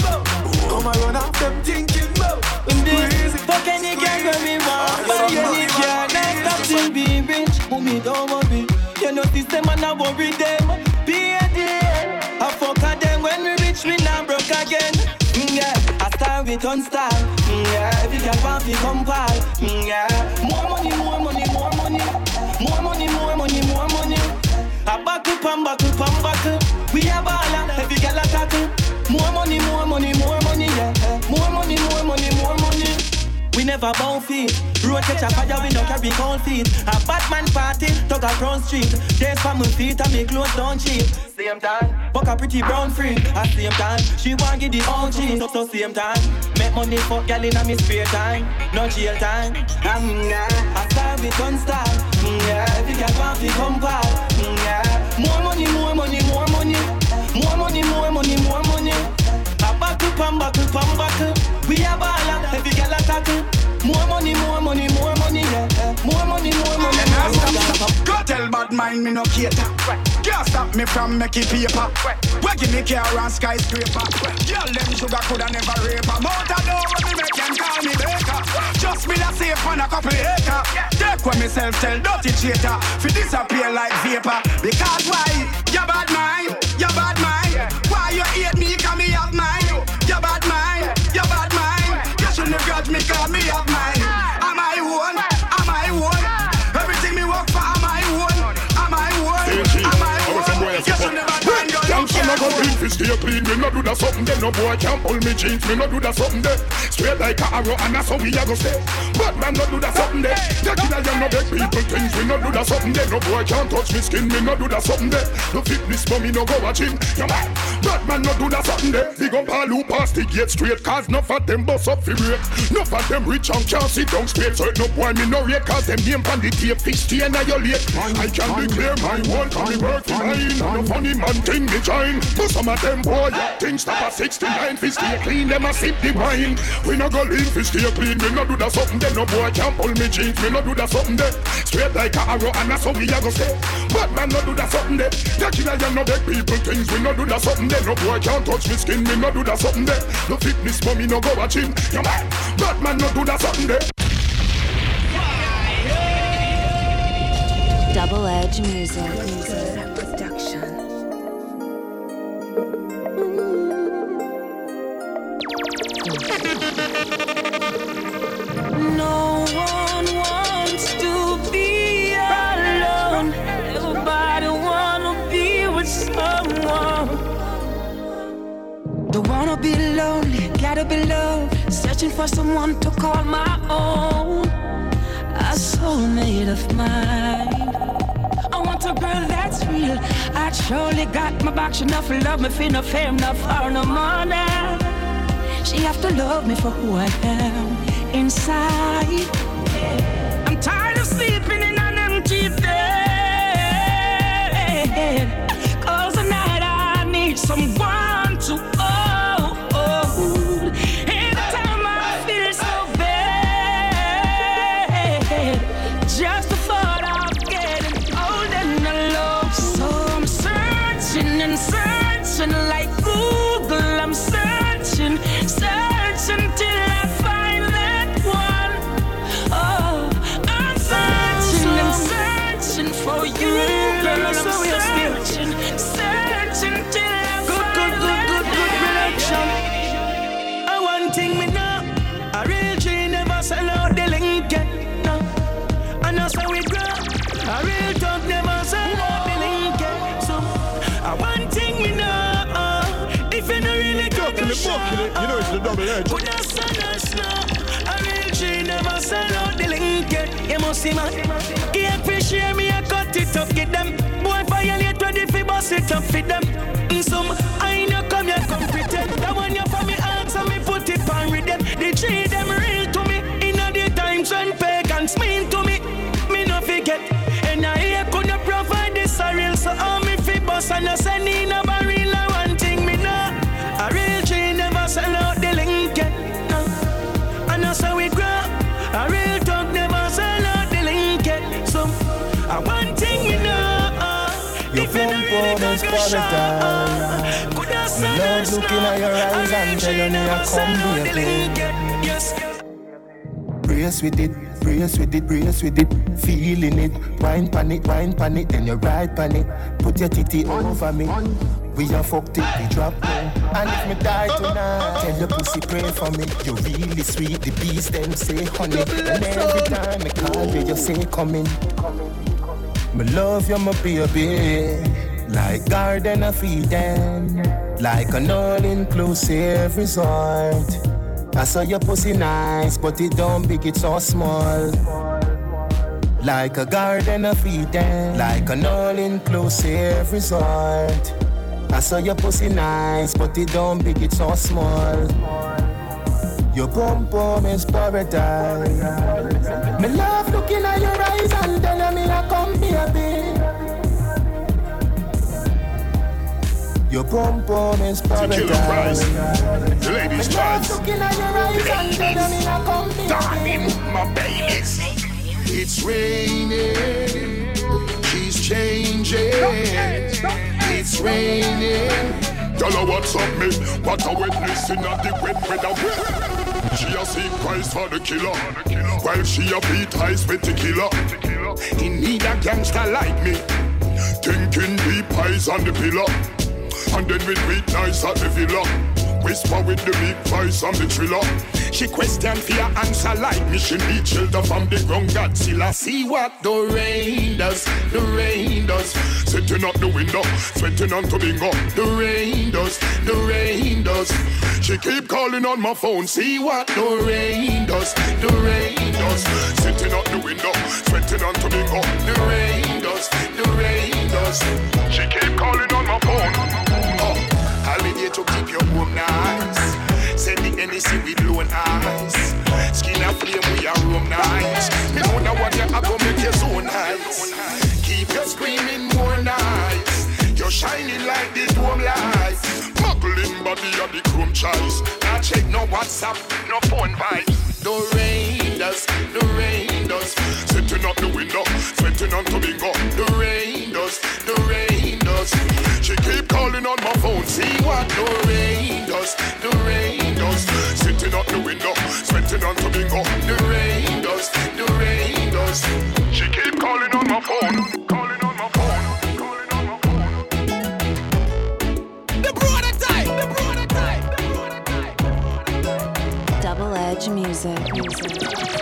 Come and run off them thinking about. Fuck any girl when me want. Say any girl, nice stop till be rich. Who me don't want be. You know system and I worry them. Be a day. I fuck a them when we rich, we now broke again. Mm, yeah, I start with on style. Mm, yeah, every girl want to compile. Mm, yeah, more money, more money, more money. More money, more money, more money. I back up and back up and back up. We a baller, every girl a tackle. More money, never bound feet. Road catch a fire, we no carry cold feet. A Batman party, talk a crown street. Days for my feet and me clothes don't cheap. Same time, fuck a pretty brown freak. At same time, she want get the OG. So, so same time, make money for gal in a me spare time. No jail time. Um, yeah. I style with gun style. Mm, yeah. If you get want to come by. Mm, yeah. More money, more money, more money. More money, more money, more money. A buckle, pam, buckle, pam, buckle. We a baller, bad mind me no cater. Can't stop me from making paper. Give me car and skyscraper. Girl them sugar coulda never rape. Motor door when me make them call me baker. Just me a safe on a couple acre. Take when myself tell dirty traitor. Fi disappear like vapor. Because why? You bad mind. You bad mind. Why you hate me? Cause me have mine. You bad mind. You bad mind. You shouldn't grudge me cause me have go clean fi stay clean. Me no do that something there. No boy can pull me jeans. Me no do that something there. Straight like a arrow and that's how we a go stay. Bad man no do that something there. That killer you no beg people things. We no do that something there. No boy can touch me skin. Me no do that something there. No fitness but me no go a gym. You man, bad man no do that something there. Big up all who pass the gate straight. Cause no of them bust up fi break. No of them rich and can't sit down straight. So no boy me no rate. Cause them name pan the tape. Fish stay and I late. I can declare my one. Cause me work for mine. No funny man thing me join. But some of them boy things stop at 69. Fi stay clean. Them a sip the wine. We no go leave fi stay clean. Me no do that something. No boy can pull me jeans. Me no do that something there. Straight like a arrow and that's how we a go stay. Bad man no do that something there. You no beg people things. We no do that something there. No boy can touch me skin. No do that something there. No fitness but me no go man, bad man no do that something there. Double Edge Music. Music. Got my box enough love me for no fame, no for no money. She have to love me for who I am inside. I'm tired of sleeping in an empty bed. See man. Appreciate me, I cut it up, get them. Boy violate if he bust it up, fit them. Us looking now? at your eyes and G telling me I come baby. Brace with it, brace with it, brace with it. Feeling it, wine pan it, wine pan it, then you ride pan it. Put your titty over me. We are fucked it, we drop down. And if me die tonight, tell your pussy pray for me. You really sweet, the beast them say honey. And every time I call you, you say coming. Me love you, my baby. Like garden of Eden, like an all-inclusive resort. I saw your pussy nice, but it don't big, it's so small. Like a garden of Eden, like an all-inclusive resort. I saw your pussy nice, but it don't big, it's so small. Your bum bum is paradise. Me love looking at your eyes and telling me I come baby. Your bum bum is paradise. The ladies' choice. Looking at your eyes and telling me I come baby. Darling, my babies. It's raining, she's changing. It's raining. Girl, what's up, me? What a witness in a the wet weather. She a seek price for the killer, while she a beat eyes with the killer. He need a gangster like me. Thinking deep eyes on the pillar, and then we meet nice at the villa. Whisper with the big voice on the thriller. She question your answer like me. She need shelter from the ground Godzilla. See what the rain does, the rain does. Sitting out the window, sweating on to bingo. The rain does, the rain does. She keep calling on my phone. See what the rain does, the rain does. Sitting out the window, sweating on to bingo. The rain does, the rain does. She keep calling on my phone. Holiday to keep your home nice. Send the NEC with low eyes. Skin a flame, we are room nice. Me know that what you have to make you so nice. Keep your screaming more nice. You're shining like the dome light. Muggling body of the chrome choice. Now check no WhatsApp, no phone vibes. The rain does, the rain does. Sitting out the window, sweating on to bingo. The rain See what the rain does, the rain does. Sitting out the window, sweating on to bingo. The rain does, the rain does. She keep calling on my phone. Double edge music. music.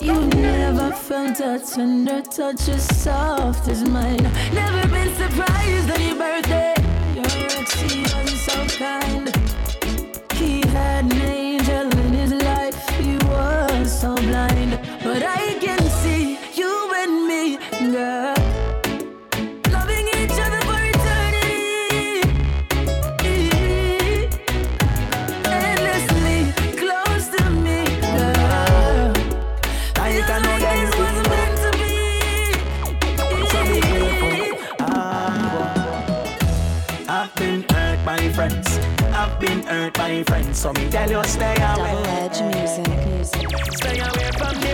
You've never felt a tender touch as soft as mine. Never been surprised on your birthday. By friends. So me tell you stay away. Double edge music. Stay away from the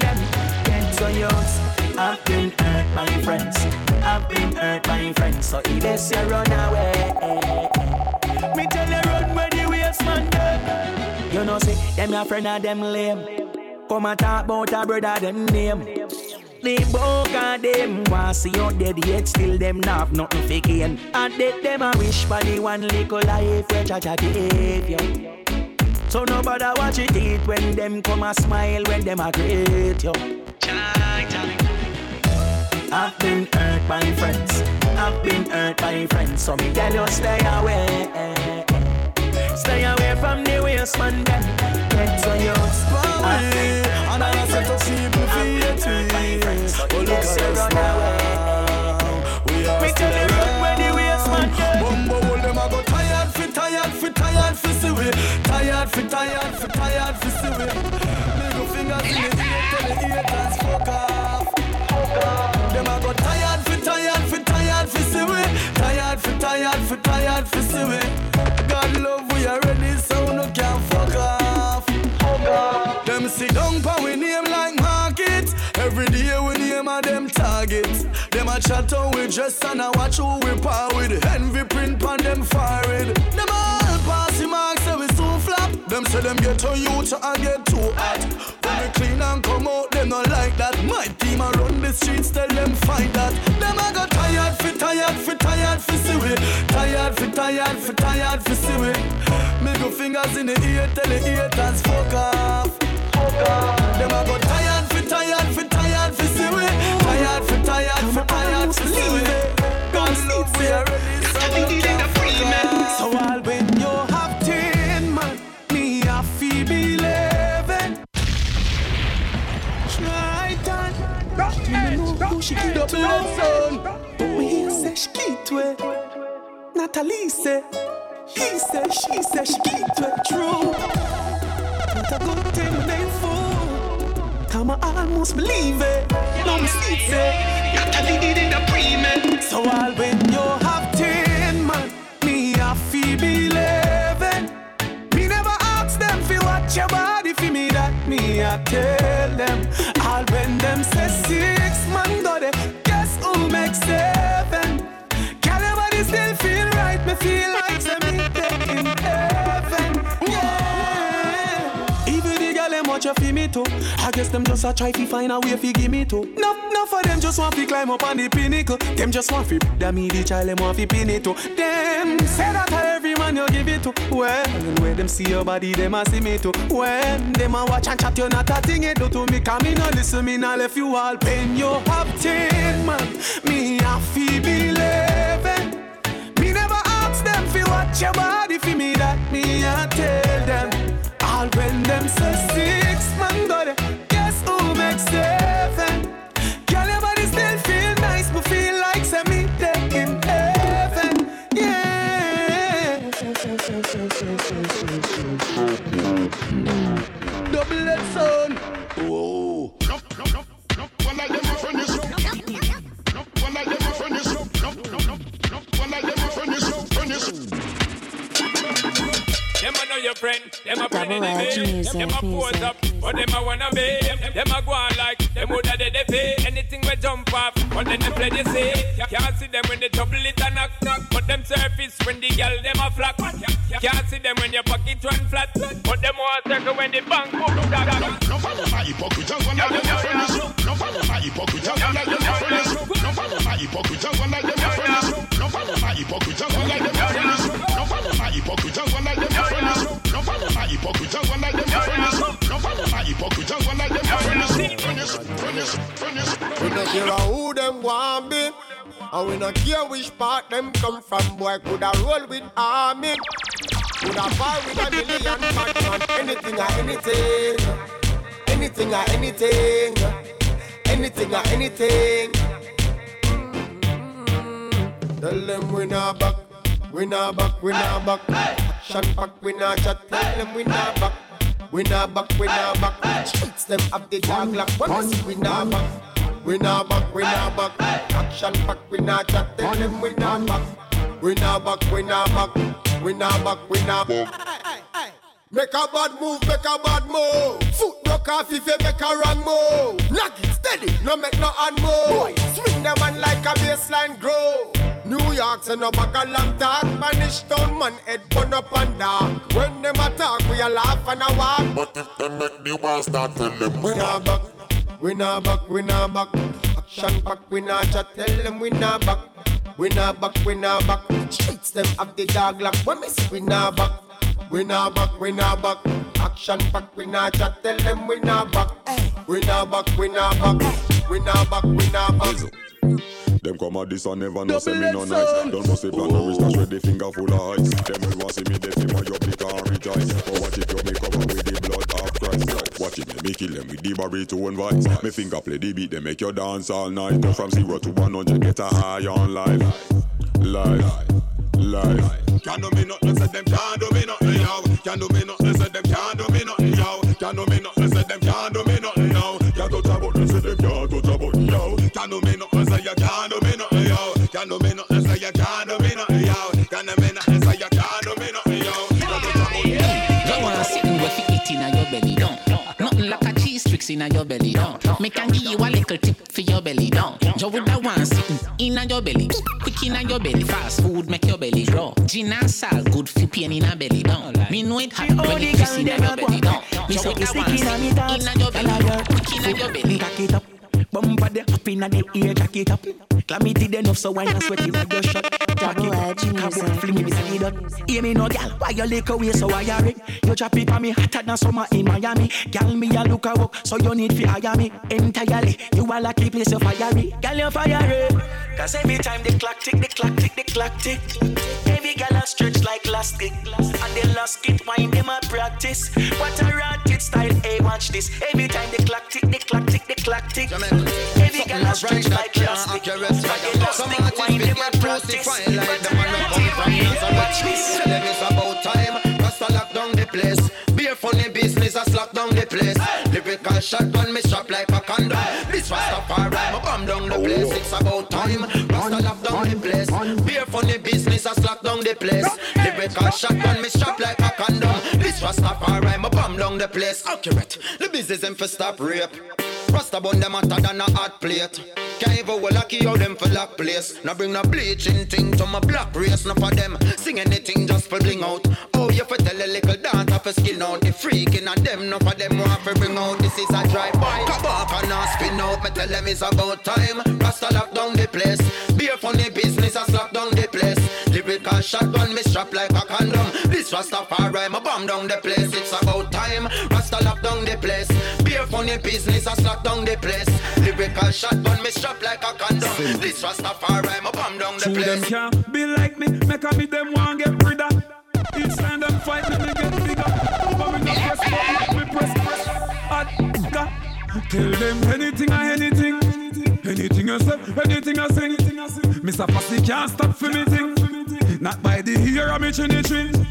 them. Get so yours. I've been hurt by friends. I've been hurt by friends. So if they say run away. Me tell you run where the them. You know see them your friend of them lame. Come and talk about a brother them name. They both of them want see you dead yet still them not have nothing for gain. And they them a wish for the one little life where cha cha give you. So nobody watch it eat when them come a smile when them a greet you. I've been hurt by friends. I've been hurt by friends. So me tell you stay away. Stay away from the waste man them. Get to your spot. Look at us now. We are We tell the road where the waste man them. Bumbo hold them a go tired fi tired fi tired fi see we Tired fi tired fi tired fi see we Middle fingers in the ear tell the haters fuck off Them a go tired fi tired fi tired fi see we Tired fi tired fi tired fi see we God love we already so no can Them a chat how we dress and a watch who we par with. Envy print on them forehead. Them all passy marks say we soon flop. Them say them get on you to and get too hot When we clean and come out them not like that. My team a run the streets tell them fight that. Them a go tired fi tired fi tired fi see we. Tired fi tired fi tired fi see we. Middle fingers in the ear tell the haters fuck off. Fuck off. Them a go tired fi tired fi tired see we Tired fi tired fi see we God love we already so So all when you have ten man Me a be eleven Try time You know who she get up son But me hear say she get way Natalie say He say she say she get way True. But a good thing they I almost believe it. Me see it. Say Natalie did in the pre So all when you have ten man Me a feel be eleven Me never ask them fi watch your body fi me that. Me a tell them. All when them say six man go there Guess who makes seven. Can your body still feel right? Me feel I guess them just a try fi find a way fi give me too Enough, enough of them just want fi climb up on the pinnacle. Them just want fi that me the child them want fi pin it to. Them say that a every man you give it to. Well, when them see your body them a see me too. When them a watch and chat you not a thing it do to me. Come me no listen me no left you all pain You have ten man, me a fi believe Me never ask them fi watch your body fi me that. Me a tell them. All when them say who Them a know your friend, them a friend Double edge enemy. music, Them a pose up, but them a wanna be. Them a go on like them woulda did they pay. Anything we jump off, but then they play they say. Can't see them when they double it and knock knock. But them surface when the girl them a flock. Can't see them when your pocket run flat. But them want circle when the bank book dog dog. No follow my hypocrite and one like them your friend is. No follow my hypocrite and one like them your friend is. No follow my hypocrite and one like them your friend follow hypocrite and one like them your friend is. No follow my hypocrite and one like them your friend is. No follow my hypocrite and one like them your friend is. No follow my hypocrite and one like them your friend is. Friend is, friend is, friend is. We no care who them want be And we no care which part them come from Boy coulda roll with army Coulda fall with a million Batman Anything or anything Anything or anything Anything or anything Tell them we not back We not back, we not back Action back, we not chat Tell them we not back we not back, we not back. Streets them have the dog lock. One we not back. We not back, we not back. Action back, we not chat. Tell them we not back. We not back, we not back. We not back, we not back. Make a bad move, make a bad move. Foot broke off if you make a wrong move. Knock it steady, no make no hand move. Boy, swing them on like a baseline grow. New York, send no back a long talk. Spanish town man, head burn up and dark. When them attack, we a laugh and a walk. But if them make the war start, tell them We not back, we not back, we not back. Action back, we not chat. Tell them we not back. We not back, we not back. Streets them have the dog lock. When me say we not back. We not back, we not back. Action back, we not chat. Tell them we not back. We not back, we not back. We not back, we not back. Them come at this and never know say me no nice. Don't must say plan no wrist that's ready finger full of ice. Them will want see me dead fi my up the car and rejoice. But what if you me cover with the blood of Christ? Watch it, me kill them with the baritone voice. Me finger play the beat, they make you dance all night. Go from zero to one hundred, get a high on life, life, life. Can't do me nothing, say them can't do me nothing, yo. Can't do me nothing, say them can't do me nothing, yo. Can't do me nothing, say them can't do me nothing, yo. Can't touch a button, say them can't touch a yo. Can't do me nothing, you can't do me nothing, yo. Can't do me nothing, say you can't do me nothing, yo. Can't do me nothing, say you can't do me nothing, yo. Don't wanna sit and fit it in your belly, don't. Nothing like a cheese tricks in your belly, don't. Me can give you a little tip for your belly, don't. You woulda want sitting in your belly, quick in your belly. Fast food make your belly grow. Gin and salt good for pain in a belly, don't. Me know it hot when it kiss in your belly, don't. Me You say it's in me sitting in your belly, quick in your belly. Cock it up. Bumper the up inna the ear, jack it up. Clamity the enough so why not sweat inna your shot. Jack it up. Come fling me beside it. Hear me no gal, why you lick away so I are it? You drop it for me hotter than summer in Miami. Gal me a look a walk, so you need fi hire me entirely. You a lucky place you fiery. Gal you fiery. Cause every time the clock tick, the clock tick, the clock tick. Every gal a stretch like elastic. And they lost it, wine them a practice. What a rocket style, hey watch this. Every time the clock tick, the clock tick, the clock tick. Every gal a stretch like elastic. And they lost it, wine them a practice. What a rocket, watch this. Tell them it's about time. Rasta lock down the place. Be a funny business, I lock down the place. Lyrical shotgun, me strap like a condom. This Rastafari, rhyme bomb down the place. It's about time. Rasta lock down the place. Be a funny business, I lock down the place. Lyrical shotgun, me strap like a condom. This Rastafari, rhyme bomb down the place. Accurate. The business them for stop rape. Rasta bun them hotter than a hot plate. Can't even well lucky out them for lock place. Now bring the bleaching thing to my black race. Now for them sing anything just for bling out. Oh, you for tell a little dance for skin out. The freaking and them. Now for them want to bring out. This is a drive by. Come back and not spin out. Me tell them it's about time. Rasta lock down the place. Be a funny business. I slap down the place. Lyrical shotgun me strap like a condom. This Rastafari, my bomb down the place. It's about time. Rasta lock down the place. Be a funny business. I slap down the place. Lyrical shotgun me strap like a condom. This Rastafari, my bomb down the Two them place. can't be like me, make a me them want get rid of. Each time them fight me, me get bigger. But me no press button, me press press. Nigga. Tell them anything or anything. Anything I say, anything I sing. Mr. Fussy can't stop for me thing. Not by the ear of me chinny chin.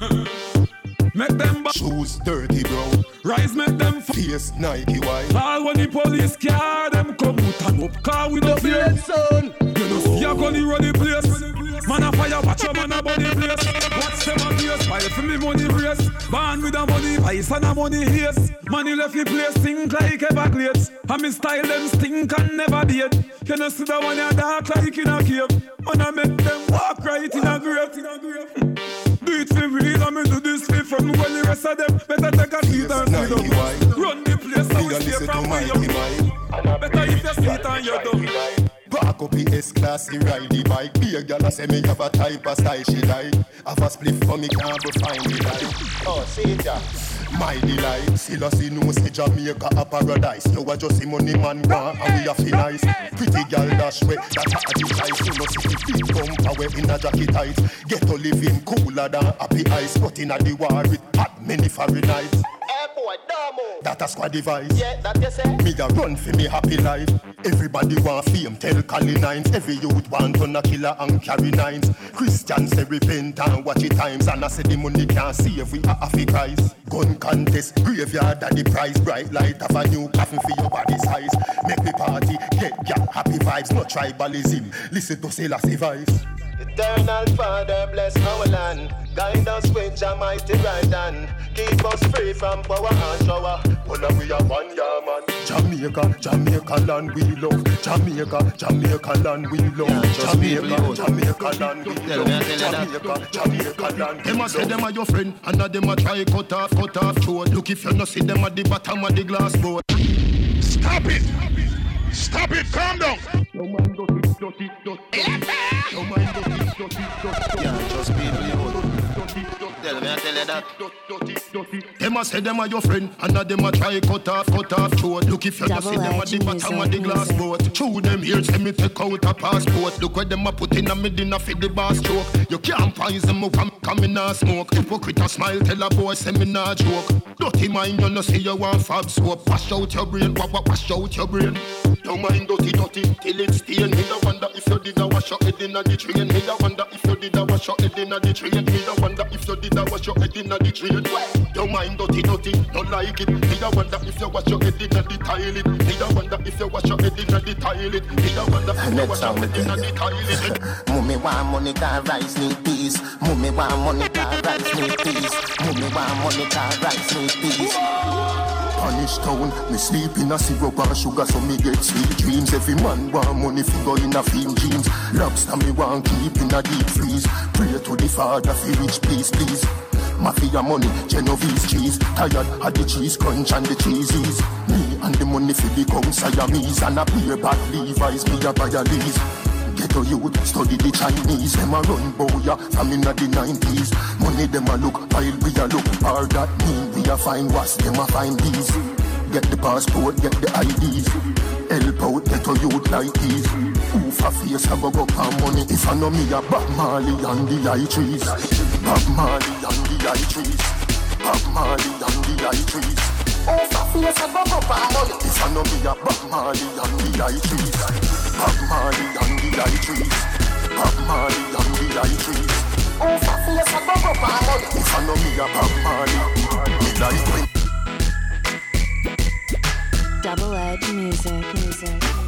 Make them ba- Shoes dirty, bro. Rise, make them Face Nike white. All when the police car them come out and up car with no fear. You know see a gunny run the place. Man a fire, watch a man a body place. Watch them a place, file for me money race. Born with a money vice and a money haze. Money left the place stink like Everglades. And me style them stink and never date. You know see the one a dark like in a cave. Man a make them walk right in a grave. In a grave. Do it for real, me do this for from when the rest of them better take a seat and sit up. Run the place so we stay from where you Back up the S-Class, he ride the bike. Be a gal a say me have a type of style she like. I Have a spliff for me can't go find the light. Oh, see ya. My delight. Still a see no say Jamaica a paradise. You a just see money man gone and we a feel nice. Pretty girl dash way that a ice. You know see the big bumper way in a jacket tight Get to living cooler than happy ice. But in a the war with hot many Fahrenheit Boy, Damo. that a squad device. Yeah, that you say. Me a run for me happy life. Everybody want fame, tell Cali nines. Every youth want to a killer and carry nines. Christians say repent and watch it times. And I say the money can't save we are happy Christ. Gun contest, graveyard at the price. Bright light of a new coffin for your body size. Make me party, get ya happy vibes, no tribalism. Listen to Selassie voice. Eternal Father, bless our land. Guide us with your mighty right hand. Keep us free from power and shower. Well, now we are one yeah, man. Jamaica, Jamaica land we love. Jamaica, Jamaica land we love. Jamaica, Jamaica land we love. Jamaica, Jamaica land. Them a say them are your friend, and now them a try cut off, cut off throat. Look if you no see them at the bottom of the glass boat. Stop it! Stop it! Calm down! Yeah, just people, you Tell me, I tell you that. Them a say them a your friend, and a them a try cut off, cut off throat. Look if you just see them at the bottom of the glass boat. Chew them here, say me take out a passport. Look where them a put in a me dinner for the bar stroke. You can't poison me from coming a smoke. Hypocrite a smile, tell a boy say me nah joke. Dirty mind, you no see you want fab soap. Wash out your brain, wa wa wash out your brain. Don't mind dirty, dirty, till it's stain. Me da wonder if you did a wash your head inna the train. Me da wonder if you did a wash your head inna the train. Me da wonder if you did a wash your head inna the train. Don't mind dirty, dirty, don't like it. Me da wonder if you wash your head inna the toilet. Me da wonder if you wash your head inna the toilet. Me da wonder if you wash your head inna the toilet. Mummy want money, car rice, need peace. Mummy want money, car rice, need peace. Mummy want money, car rice, need peace. Punish town, me sleep in a syrup and sugar so me get sweet dreams. Every man want money fi go in a film jeans. Lobster me want keep in a deep freeze. Pray to the Father fi rich please please. Mafia money, Genovese cheese. Tired of the cheese crunch and the cheesies. Me and the money fi become Siamese and a pair bad Levi's me a buy a lease. Ghetto youth study the Chinese. Them a run boya from inna the nineties. Money them a look while we a look. Or that mean we a find what's them a find these. Get the passport, get the IDs. Help out ghetto youth like these. Who for face a go go for money? If I know me a Bob Marley and the high trees. Bob Marley and the high trees. Bob Marley and the high trees. Oh, money? If I know me a Bob Marley and the high trees. Bob Marley and the high trees. Bob Marley and the high trees. Oh, money? If I know me a Bob Marley, me like Double edge music, music.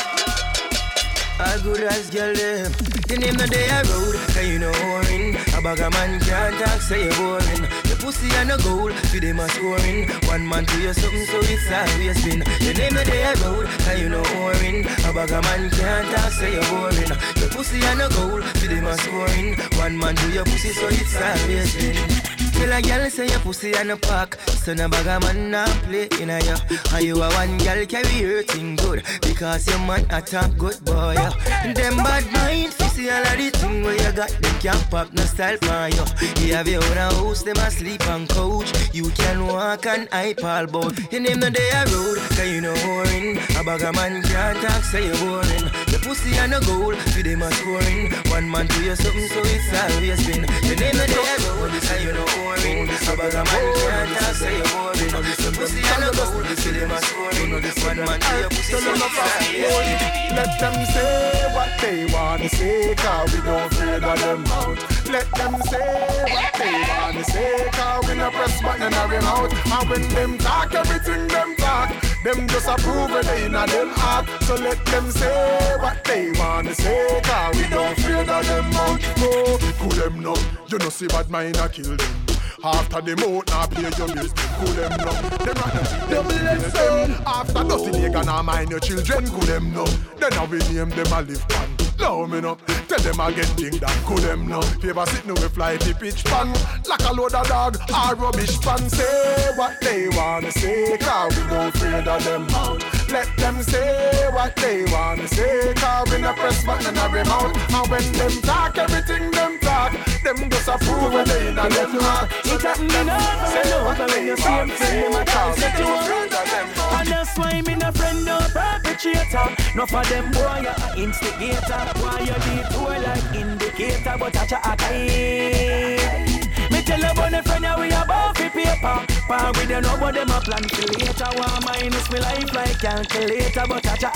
All good as girl them. The name the road, cause you know boring. A bag of man can't talk, say you're boring. The pussy and a goal, for them a scoring. One man to you something, so it's always been. The name the road, cause you know boring. A bag of man can't talk, say you're boring. The pussy and a goal, for them a scoring. One man to your pussy, so it's always been. Tell a girl say your pussy and a pack. So no bag man not play in a ya. And you a one girl carry your thing good. Because your man a talk good boy yeah. Them bad mind fi see all of the thing where you got Them can't pop no style for you You have your own house, them a sleep on couch. You can walk on iPad but Your name no day a road Cause you know boring. A bag man can't talk say you boring. The pussy and a goal For them a scoring. One man to you something so it's always been. Your name no day a road Cause you know boring A a man can't talk say you boring The pussy and a goal For them scoring One man to your pussy so it's Let them say what they want to say, cause we don't afraid of them out. Let them say what they want to say, cause we no press button and ring out. And when them talk, everything them talk, them just approve it in a them heart. So let them say what they want to say, cause we don't afraid of them out. No, cool them no, you know see bad mind a kill them. After the mouth, now play your bills, cool them no. Them right now, them bless them. After dusty nigga, now mind your children, cool them no. Then I will name them a live pan. Love me no, tell them I get thing that cool them no. Favor sit no we fly the pitch pan, like a load of dog or rubbish pan. Say what they wanna say, cause we don't afraid of them out. Let them say what they wanna say, cause we no press button and every mouth. And when them talk, everything them talk, them just approve when they in a them heart. It happened in over and over when you see him friend, them a try set you up. And that's why me no friend no perpetrator. No for them boy a instigator. Why you detour like indicator, but I cha Me tell you about the friend ya we about fi paper. Par with know but them a plan for later. One minus me life like calculator, but I cha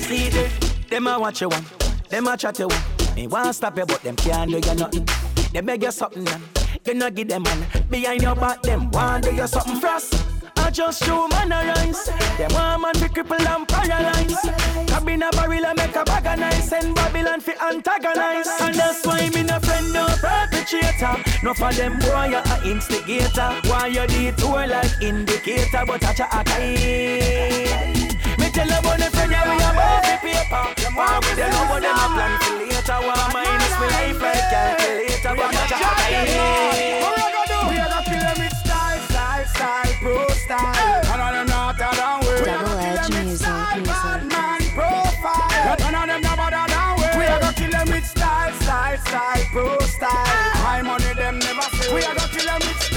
See them, them a watch you one, them a chat you one. Me want stop you, but them can't do you nothing. They beg you something, you no give them man. Behind your back, them want do you something frost. I just show man a rise. Them want man to cripple and paralyze. Cab in a barrel and make a bag of nice and Babylon fi antagonize. And that's why me no friend no perpetrator. No for them boy you a instigator. Why you detour like indicator, but cha a me tell you about the friend yeah, we about the paper. Why we them know them a plan for later? Why minus me life like calculator? But not a What style, style, pro style. None of them not down way. Double edge music, music. Man profile. None of them not bother down way. We are gonna kill them with style, style, style, pro style. My money them never say. We are gonna kill them with style,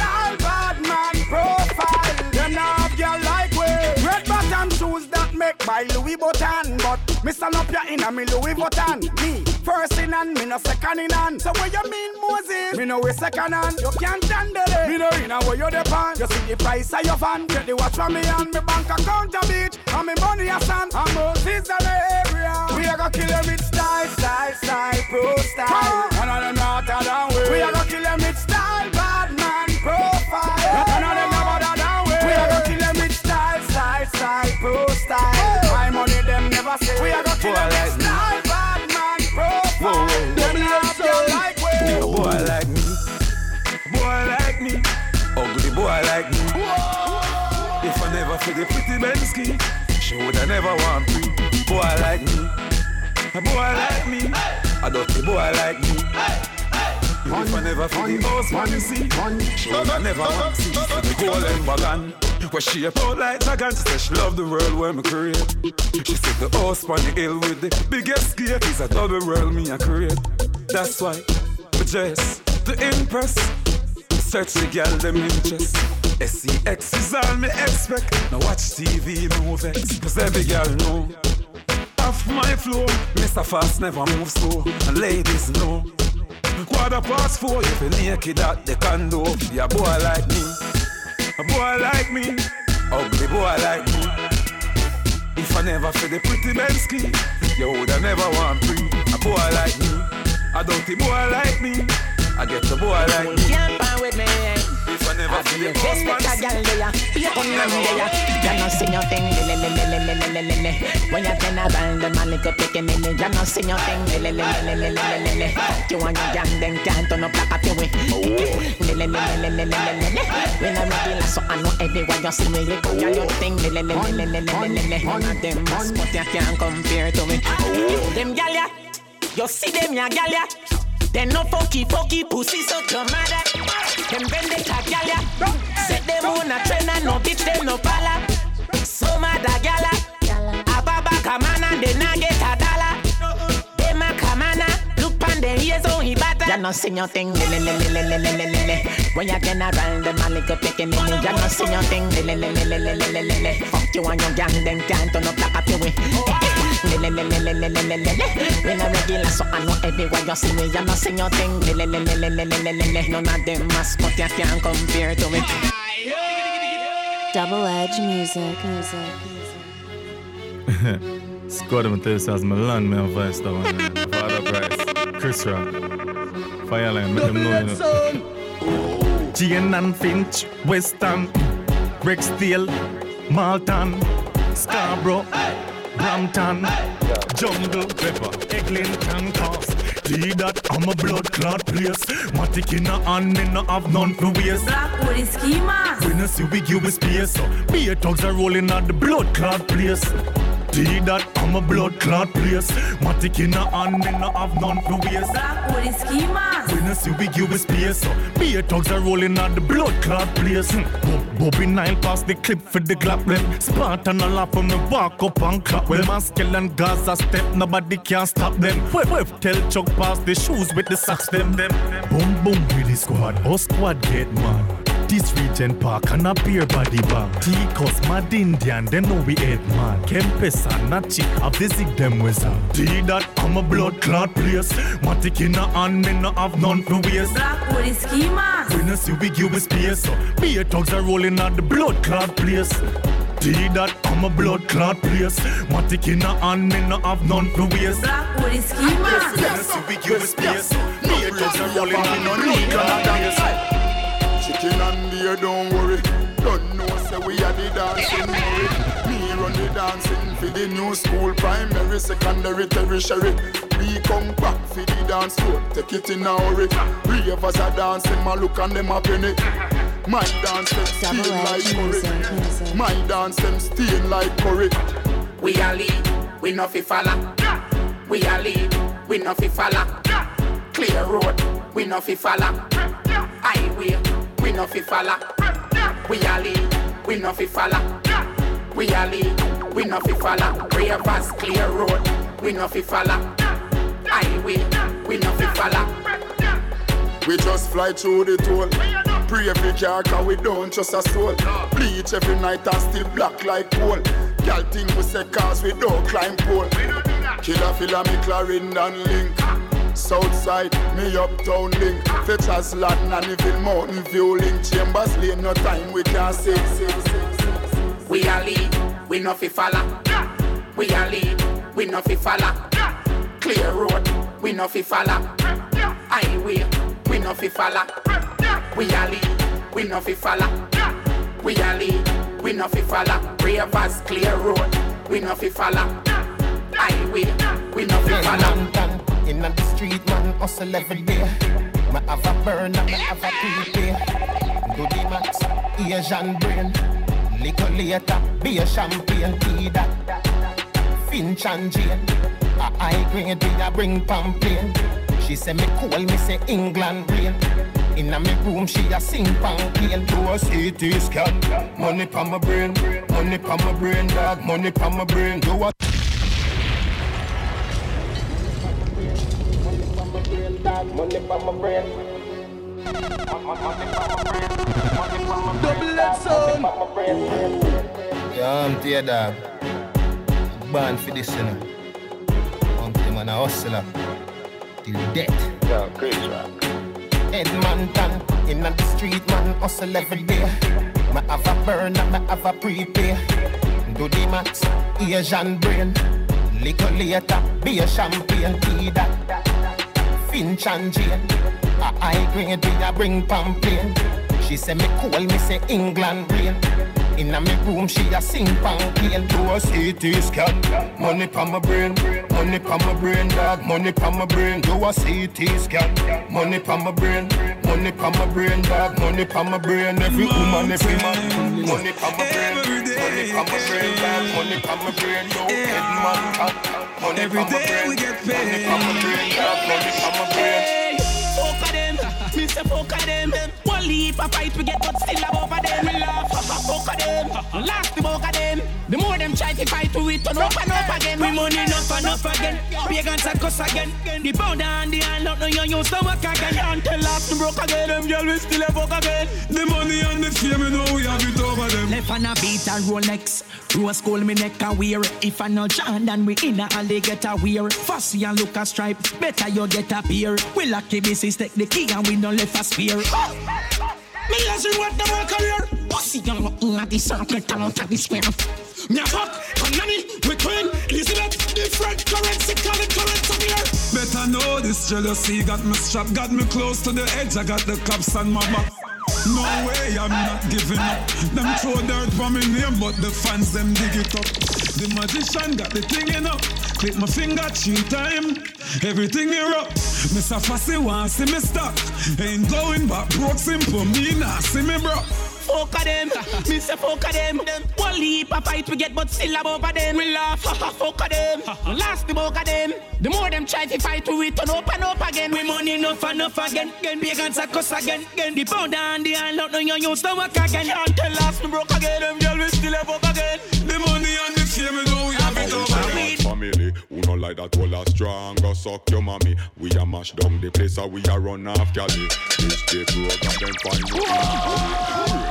make by Louis Vuitton, but me stand up ya in a me Louis Vuitton. Me first in and me no second in hand. So what you mean Moses? Me know we second hand. You can't handle it. Me know in a way you depend. You see the price of your van. Get the watch from me and me bank account a beach. And me money a sand. And Moses the area. We are gonna kill them with style, style, style, pro style. None of them not a down way. We are gonna kill them with style, bad man profile. Never want me. Boy like me, a boy like me, I a dirty boy like me. If I never feel the house man you see, she woulda never want see. The golden wagon, where she a out like dragon, she said she love the world where me create. She said the house on the hill with the biggest gate is a double world me a create. That's why me dress to impress. Search the girl them interest. SEX is all me expect. Now watch TV, no vex. Cause every girl know. Off my floor, Mr. Fast never move slow. And ladies know. Quarter past four, if you naked at the condo. Yeah, boy like me. A boy like me. Ugly boy like me. If I never feel the pretty Bensky, you woulda never want free. A boy like me. I don't see a dirty boy like me. I get a boy like me. Can't with me. Never the Best boss make a girl there, be a come down there. You know see your thing. When you turn around, the man little picking in it. You know see your thing, le le le le le le le le. You and your gang then can't turn up like a peewee. Le le le le le le le le le. When I'm regular, so I know everywhere you see me. You go your thing, le le le le le le le le. None of them must, but you can't compare to me. Them gyal ya, you see them ya gyal ya. They no funky funky pussy so come mad Them bend the ya. Set them on a train and no bitch them no pala. So mad a gyal ya. Ababa on they not get a dollar. Them a come on a look pan them ears on he batter. You no see your thing, le le le le le le le le le. When you turn around, them a little picking in. You no see your thing, le le le le le le le le le. Fuck you and your gang, them can't turn up like a peewee. Regular, so I know everywhere you see me, your thing. None of them must, but you can't compare to me. Double Edge music. Scored med 3000 med land med en voice Father Bryce, Chris Rock, Fireline med dem nu. Jane Finch, Weston, Ham, Malton, Scarborough. Brampton, Jungle, Pepper, Eglinton, Cost. See that I'm a blood clot place. Matic in a hand, me no have none for waste. Blackwood is schema. When I see we give space, so beer thugs are rolling at the blood clot place. See that I'm a blood clot place. Matic in a hand, me no have none for waste. Blackwood is schema. When I see we give we space, so beer are rolling at the blood clot place. Hmm. Bob- Bobby Nile pass the clip for the clap them. Spartan a laugh from me walk up and clap. Well, Maskell and Gaza step, nobody can stop them. Web, web, tell Chuck pass the shoes with the socks them them. Boom boom with the squad, our squad get mad. This region park and a beer body bag. T-Cos, mad Indian, them know we head man. Kempesa, Nachi, I visit them wizard. See that I'm a blood clot place. Matic in a hand, me no have none for waste. Blackwood is schema. When I see we give we space, so beer thugs are rolling at the blood clot place. See that I'm a blood clot place. Matic in a hand, me no have none for waste. Blackwood is schema. When I see we give we space, beer thugs are rolling at the blood clot place. Chicken and beer, don't worry. Don't know, say we are the dancing worry. Me run the dancing for the new school, primary, secondary, tertiary. we come back for the dance floor. Take it in a hurry. Ravers are dancing, my look and them a penny. My dance them stain like curry. My dance them stain like curry. We a lead, we no fi follow. We a lead, we no fi follow. Clear road, we no fi follow. Highway, we no fi follow. We a lead, we no fi follow. We a lead, we no fi follow. Ravers clear road, we no fi follow. Highway, we no fi follow. We just fly through the toll. Pray every car cause we don't trust a soul. Bleach every night and still black like coal. Girl think we say cars we don't climb pole. Killer filler me clarin and link. Southside, me uptown link. Fetchers Latin and even Mountain View link. Chambers lane, no time we can't say. We a lead, we no fi follow. We a lead, we no fi follow. Clear road, we no fi follow. Highway, we no fi follow. We a lead, we no fi follow. We a lead, we no fi follow. Ravers clear road, we no fi follow. Highway, we no fi follow. In the street, man, hustle every day. Me have a burn and me have a prepay. Do the max, Asian brain. Liquor later, be a champagne, tea that. Finch and Jane. A high grade, we a bring pamphlet. She say me cool, me say England rain. Inna me room, she a sing pamphlet. Do a CT scan. Money pa my brain, money pa my brain, dog. Money pa my brain. Do a Money pa my brain. Double X sound. Yeah, I'm tear dog. Born for this, you know. Until man a hustler. Till death. Yeah, crazy rock. Edmonton, in the street, man, hustle every day. Me have a burn and me have a prepay. Do the max, Asian brain. Liquor later, be a champagne, tea that. Finch and Jane. High grade, we a bring pamphlet. She say me cool, me say England rain. Inna me room, she a sing pamphlet. Do a CT scan. Money pa my brain, money pa my brain, dog. Money pa my brain. Do a CT scan. Money pa my brain, money pa my brain, dog. Money pa my brain. Every woman, every man. Money pa my brain, money pa my brain, dog. Money pa my brain. Yo, head man, cut. Money pa my brain. we get paid. Money pa my brain, dog. Money pa my brain. Me say fuck of them. One leap a fight we get, but still above them. We laugh, fuck of them. Last the fuck of them. The more them try to fight, we turn up and up again. We money enough and up again. Pagans and cuss again. The powder and the hand out, no you use to work again. Until last broke again, them girl we still a fuck again. The money and the fame, you know we have it over them. Left on a beat and Rolex. Rose gold me neck a wear. If I no Jordan, we in a alley get a wear. Fussy and look a stripe. Better you get a beer. We lucky business take the key and we don't left a spear. Me listen what the work career. Pussy young in a the circle, talent at the square. Me a fuck, Panani, we queen, Elizabeth, different currency, call it current of. Better know this jealousy got me strapped, got me close to the edge. I got the cops on my back. No way, I'm not giving up. Them throw dirt for me name, but the fans them dig it up. The magician got the thing in up. Click my finger three time. Everything here up. Mr. Fussy want see me stop. Ain't going back, broke simple. Me nah see me bro. Fuck of them, me say fuck of them. One leap a fight we get, but still above of them. We laugh, fuck of them. Last the bulk of them. The more them try to fight, we turn up and up again. We money enough and enough again. Again, pagans a cuss again. Again, the powder and the hand out, no you use to work again. Until last the broke again, them girl we still a fuck again. The money and family. Who no like that all a strong go suck your mommy. We a mash down the place and we a run off Cali. This day program them find you.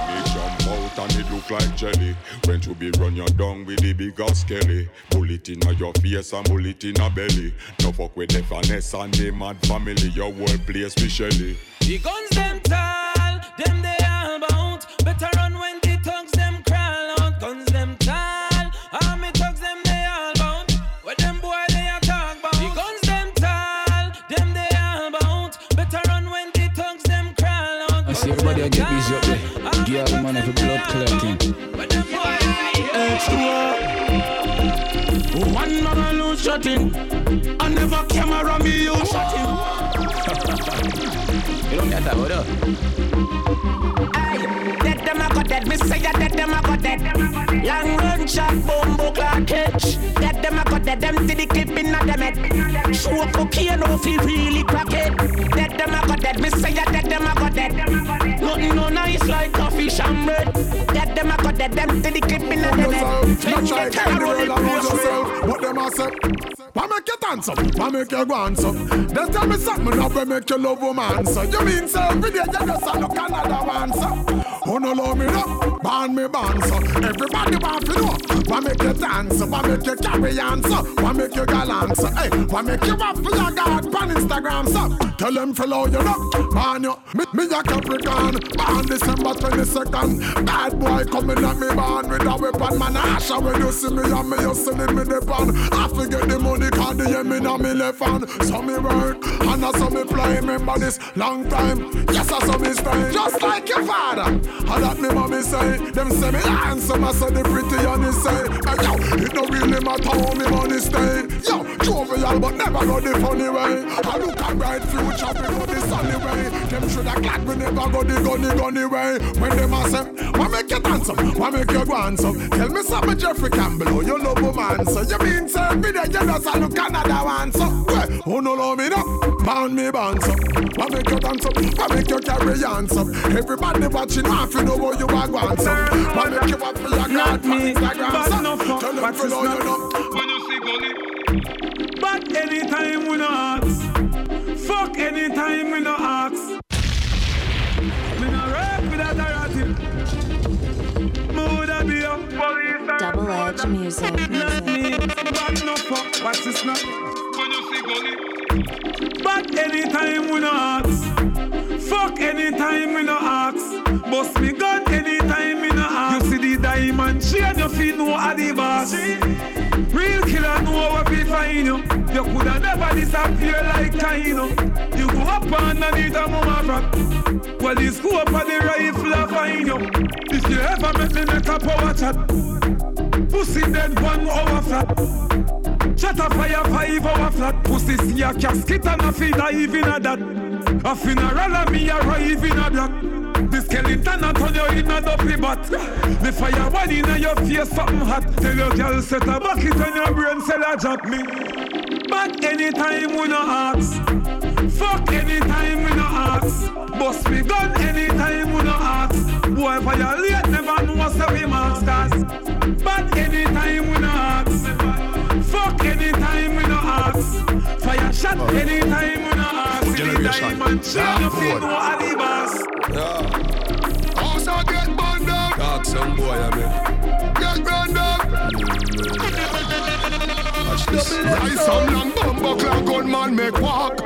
Me jump out and it look like jelly. When to be run you down with the bigger skelly. Bullet in your face and bullet in a belly. No fuck with the finesse and the mad family. Your whole place shelly. The guns them tall, thugs them crawl out. I see everybody I get busy up there. Girl, man, have a blood clotting. H2O. One man I lose shot in. I never camera me you shot him. You don't get that, what up? Dead them a go dead, me say ya dead them a go dead. Long run shot, boom boom clock catch. Dead them a go dead, them see the clip in a them head. Show cocaine off he really crack it. Dead them a go dead, me say ya dead them a go dead. Nothing no nice like coffee bread. Dead them a dead, them see the clip in a them head. Not try to the and lose yourself. What them a say? Why make you dance up? Why make you go so? They tell me something now we make you love woman so. You mean so every day you just look another one so. Oh no love me no, ban me ban so. Everybody want to know. Why make you dance up? Why make you carry on so? Why make you galant so? Hey, why make you up for your God on Instagram so? Tell them follow you know. Man you, me, me a Capricorn. Born December 22nd. Bad boy coming at me born with a weapon. Man Asha when you see me and me you see me the pan. I forget the money cause the me now me left hand. So me work and I saw me play. Remember this long time. Yes I saw me stay. Just like your father. And that me mommy say. Them say me handsome. I saw the pretty on the say. Hey, yo, it don't really matter how me money stay. Yo, jovial but never go the funny way. I look a bright future go the sunny way. Them shoulda glad we never go the gunny gunny way. When them a say, why make you dance up? Why make you go so? Tell me something, Jeffrey Campbell. Oh, you love so. You mean say me there you just a look another one so. Well, who no love me no? Bound me bounce up. Why make you dance up? Why make you carry on so? Everybody watching off, you know what you are going so. Why make you up for your God for Instagram but so? no fuck, Tell them but to it's know you not. know. When you see gully. But anytime we no ask. Fuck anytime we no ask. Double edge music. Not me, but no fuck, what's this now? When you see gully. But anytime we no ask. Fuck anytime we no ask. Bust me gun anytime we no ask. You see the diamond chain, you feel no are the boss. Real killer know what we find you. You coulda never disappear like Kaino. You go up underneath a mama rock. Well, the scope of the rifle a find you. If you ever make me make a power chat, pussy dead one hour flat. Shut a fire five hour flat. Pussy see a casket and a feed dive in a that. A funeral and me arrive in a black. The skeleton a turn you in a dopey bat. The fire one in your face something hot. Tell your girl set a bucket on your brain cell a drop me. But anytime we no ask. Fuck anytime we no ask. Bust me gun anytime we no ask. Boy violate never know say we masters. But anytime we no ask. Anytime we no ask. Fire shot oh. anytime we no ask. The diamond no alibas. Yeah. Also get burned up. Talk some boy, I mean. Get burned up. Watch this. Rise some long bumbo clock gunman make walk.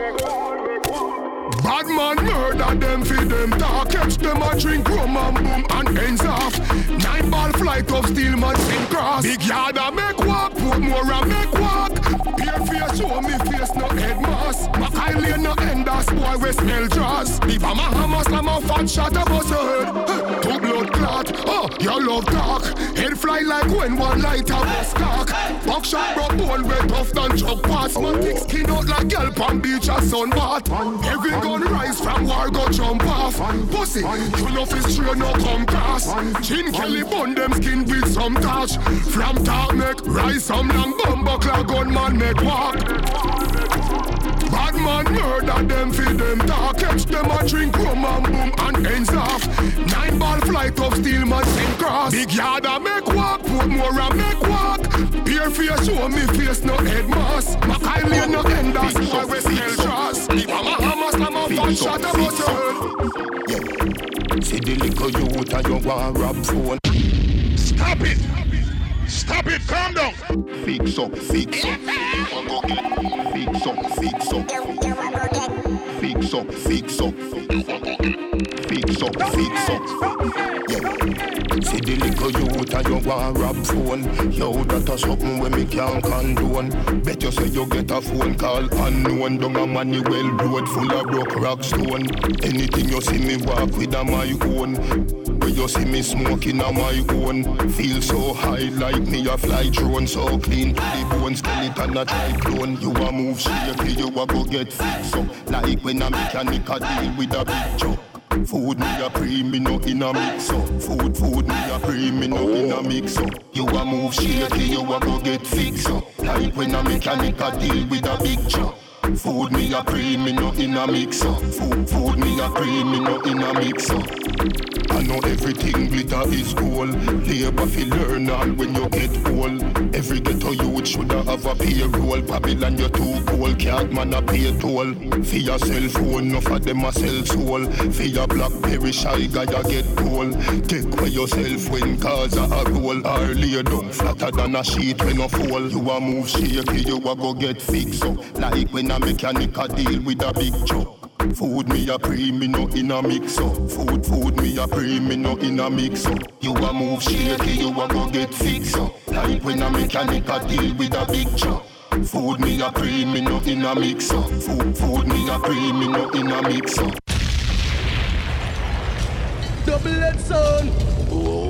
Bad man murder them feed them talk Catch them a drink rum and boom and ends off. Nine ball flight of steel man sing cross. Big yard a make walk, put more a make walk Bare face show me face no head mask. Mackay lane no end enders boy we smell jaws If I'm a hammer slam a fat shot a bust your head Two blood clot, oh you love talk Head fly like when one light a bus cock. Buckshot broke bone way tough than chuck pass Man thick skin out like girl pan beach a sunbath Every gun rise from war go jump off. Pussy, you know fi straight no come cross Chin Kelly bun them skin with some touch. From make rise some long bumbo clock gunman make walk Bad man murder them feed them talk. Catch them a drink rum and boom and ends off. Nine ball flight of steel man send cross. Big yard a make walk, put more a make walk. Bare face show me face no head mask Mackay lane no enders boy we smell trash If I'm a hammer slam a fat shot a bust your head See the little youth and you want rap phone. Stop it! Stop it! Calm down! Fix up, fix up Fix up, fix up Fix up, fix up Fix up, fix up See the little youth and you want rap phone. Yo, that a something when me can't condone. Bet you say you get a phone call unknown. Down a Manuel road full of broke rock stone. Anything you see me walk with a my own. When you see me smoking on my own, feel so high like me a fly drone, so clean to the bone, skeleton a try clone. You a move shaky, you a go get fixed up, like when a mechanic a deal with a big truck. Food me a pre, me no in a mix up. Food, food me a pre, me no in a mix up. You a move shaky, you a go get fixed up. Like when a mechanic a deal with a big truck. Food me a pre, me no in a mix up. Food, food me a pre, me no in a mix up. I know everything glitter is gold. Labor fi learn all when you get old. Every ghetto youth shoulda have a payroll. Babylon you too cold, can't man a pay toll. For your cell phone, enough of them a sell soul. For your blackberry shy guy you get cold. Take away yourself when cars a roll. Lay down flatter than a sheet when a fall. You a move shaky, you a go get fixed up. Like when a mechanic a deal with a big truck. Food me a pre, me no in a mix up. Food, food me a pre, me no in a mix up. You a move shaky, you a go get fixed up. Like when a mechanic a deal with a big truck. Food me a pre, me no in a mix up. Food, food me a pre, me no in a mix up. Double head son.